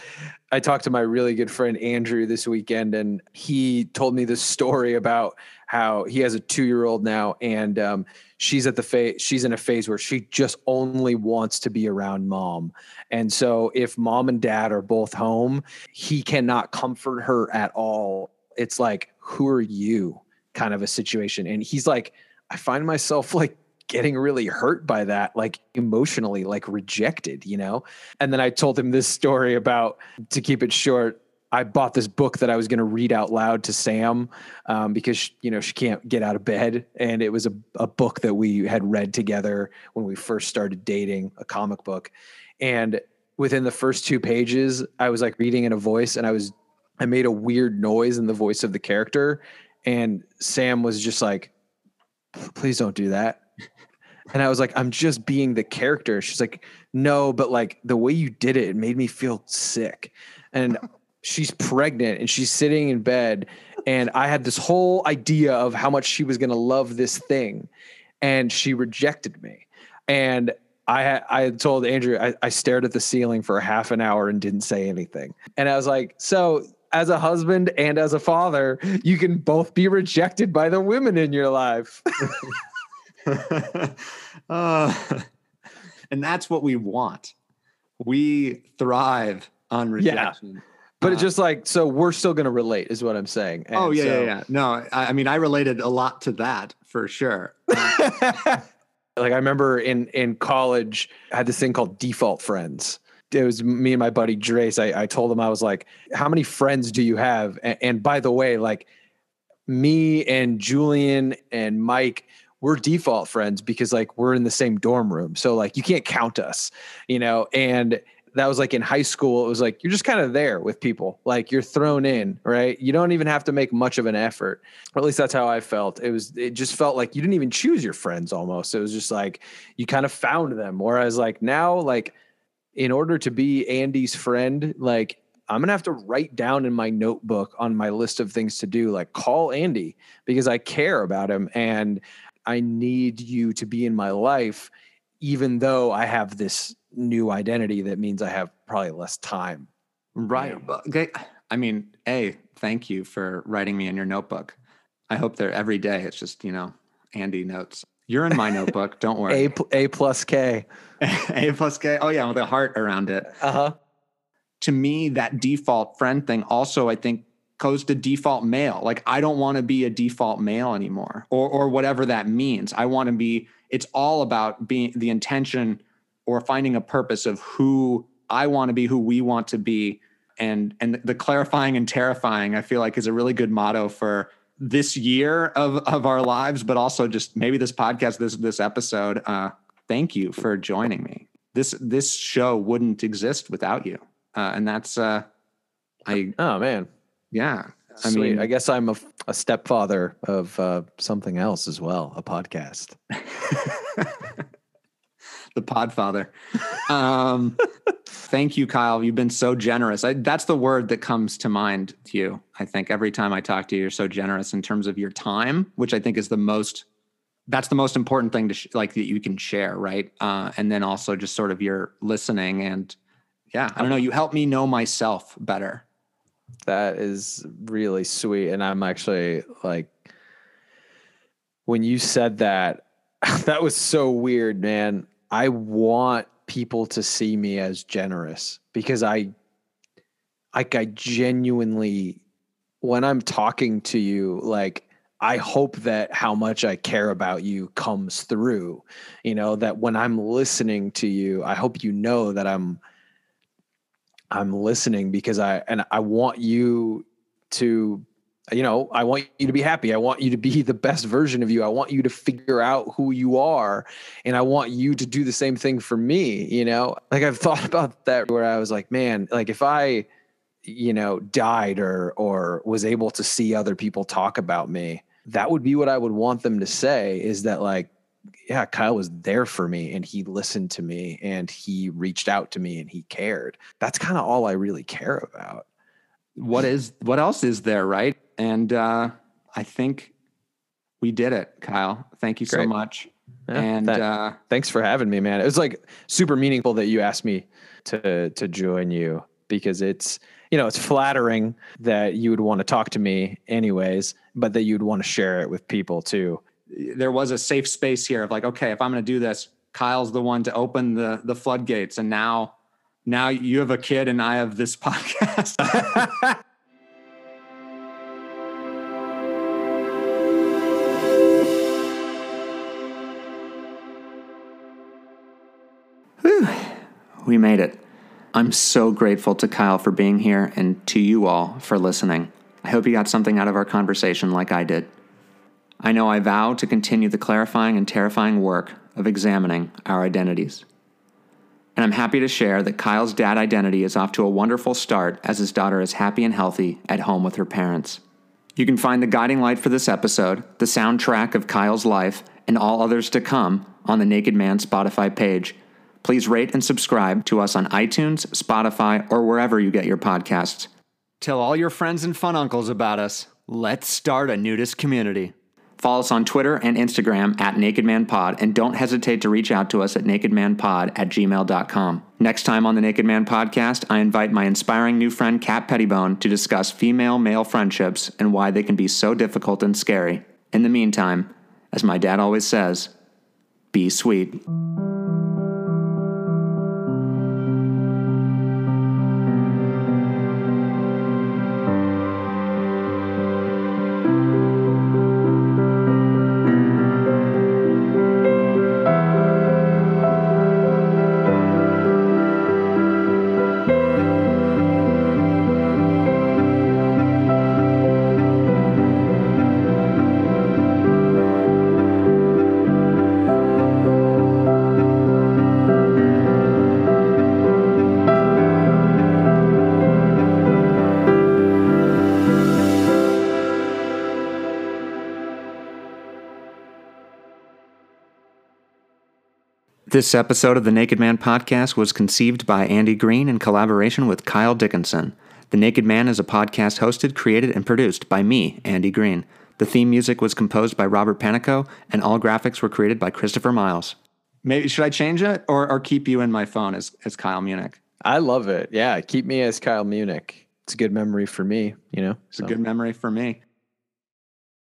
Speaker 2: I talked to my really good friend Andrew this weekend and he told me this story about how he has a two year old now and um, she's at the phase, she's in a phase where she just only wants to be around mom. And so if mom and dad are both home, he cannot comfort her at all. It's like, who are you? kind of a situation. And he's like, I find myself like getting really hurt by that, like emotionally, like rejected, you know? And then I told him this story about, to keep it short, I bought this book that I was going to read out loud to Sam um, because she, you know she can't get out of bed, and it was a, a book that we had read together when we first started dating, a comic book. And within the first two pages, I was like reading in a voice, and I was I made a weird noise in the voice of the character, and Sam was just like, please don't do that. And I was like, I'm just being the character. She's like, no, but like the way you did it, it made me feel sick. And she's pregnant and she's sitting in bed. And I had this whole idea of how much she was going to love this thing. And she rejected me. And I had, I had told Andrew, I, I stared at the ceiling for a half an hour and didn't say anything. And I was like, so as a husband and as a father, you can both be rejected by the women in your life.
Speaker 1: uh, and that's what we want. We thrive on rejection.
Speaker 2: Yeah. But it's uh, just like so we're still going to relate is what I'm saying.
Speaker 1: And oh yeah, so, yeah, yeah. No, I, I, mean I related a lot to that for sure.
Speaker 2: like I remember in in college I had this thing called default friends it was me and my buddy Drace. I, I told him I was like, "How many friends do you have?" And, and by the way, like me and Julian and Mike, we're default friends because like we're in the same dorm room. So like you can't count us, you know. And that was like in high school. It was like you're just kind of there with people. Like you're thrown in, right? You don't even have to make much of an effort. Or at least that's how I felt. It was. It just felt like you didn't even choose your friends. Almost. It was just like you kind of found them. Whereas like now, like in order to be Andy's friend, like I'm gonna have to write down in my notebook on my list of things to do, like call Andy because I care about him and I need you to be in my life, even though I have this new identity that means I have probably less time.
Speaker 1: Right. Okay. I mean, A, thank you for writing me in your notebook. I hope they're every day it's just, you know, Andy notes. You're in my notebook. Don't worry.
Speaker 2: A, A plus K.
Speaker 1: A plus K. Oh yeah, with a heart around it.
Speaker 2: Uh huh.
Speaker 1: To me, that default friend thing also, I think, goes to default male. Like I don't want to be a default male anymore, or or whatever that means. I want to be. It's all about being the intention or finding a purpose of who I want to be, who we want to be, and and the clarifying and terrifying. I feel like is a really good motto for this year of of our lives, but also just maybe this podcast, this this episode. Uh, thank you for joining me. This this show wouldn't exist without you, uh, and that's uh, I.
Speaker 2: Oh man,
Speaker 1: yeah.
Speaker 2: I Sweet. mean, I guess I'm a, a stepfather of uh, something else as well, a podcast.
Speaker 1: the Podfather. Um, thank you, Kyle. You've been so generous. I, that's the word that comes to mind to you. I think every time I talk to you, you're so generous in terms of your time, which I think is the most. That's the most important thing to sh- like that you can share, right? Uh, and then also just sort of your listening and yeah, I don't know. You help me know myself better.
Speaker 2: That is really sweet, and I'm actually like, when you said that, that was so weird, man. I want people to see me as generous because I like I genuinely when I'm talking to you like I hope that how much I care about you comes through. You know, that when I'm listening to you, I hope you know that I'm I'm listening because I and I want you to you know, I want you to be happy. I want you to be the best version of you. I want you to figure out who you are. And I want you to do the same thing for me. You know, like I've thought about that where I was like, man, like if I, you know, died or, or was able to see other people talk about me, that would be what I would want them to say is that like, yeah, Kyle was there for me and he listened to me and he reached out to me and he cared. That's kind of all I really care about.
Speaker 1: What is what else is there, right? And uh, I think we did it, Kyle. Thank you
Speaker 2: Great.
Speaker 1: so much.
Speaker 2: Yeah,
Speaker 1: and
Speaker 2: that-
Speaker 1: uh,
Speaker 2: thanks for having me, man. It was like super meaningful that you asked me to to join you because it's you know it's flattering that you would want to talk to me anyways, but that you'd want to share it with people too.
Speaker 1: there was a safe space here of like, okay, if I'm going to do this, Kyle's the one to open the the floodgates, and now now you have a kid and I have this podcast. We made it. I'm so grateful to Kyle for being here and to you all for listening. I hope you got something out of our conversation like I did. I know I vow to continue the clarifying and terrifying work of examining our identities. And I'm happy to share that Kyle's dad identity is off to a wonderful start as his daughter is happy and healthy at home with her parents. You can find the guiding light for this episode, the soundtrack of Kyle's life, and all others to come on the Naked Man Spotify page. Please rate and subscribe to us on iTunes, Spotify, or wherever you get your podcasts. Tell all your friends and fun uncles about us. Let's start a nudist community. Follow us on Twitter and Instagram at NakedManPod, and don't hesitate to reach out to us at nakedmanpod at gmail.com. Next time on the Naked Man Podcast, I invite my inspiring new friend Kat Pettibone to discuss female male friendships and why they can be so difficult and scary. In the meantime, as my dad always says, be sweet. This episode of the Naked Man podcast was conceived by Andy Green in collaboration with Kyle Dickinson. The Naked Man is a podcast hosted, created, and produced by me, Andy Green. The theme music was composed by Robert Panico, and all graphics were created by Christopher Miles. Maybe should I change it or, or keep you in my phone as, as Kyle Munich?
Speaker 2: I love it. Yeah, keep me as Kyle Munich. It's a good memory for me, you know.
Speaker 1: It's a good memory for me.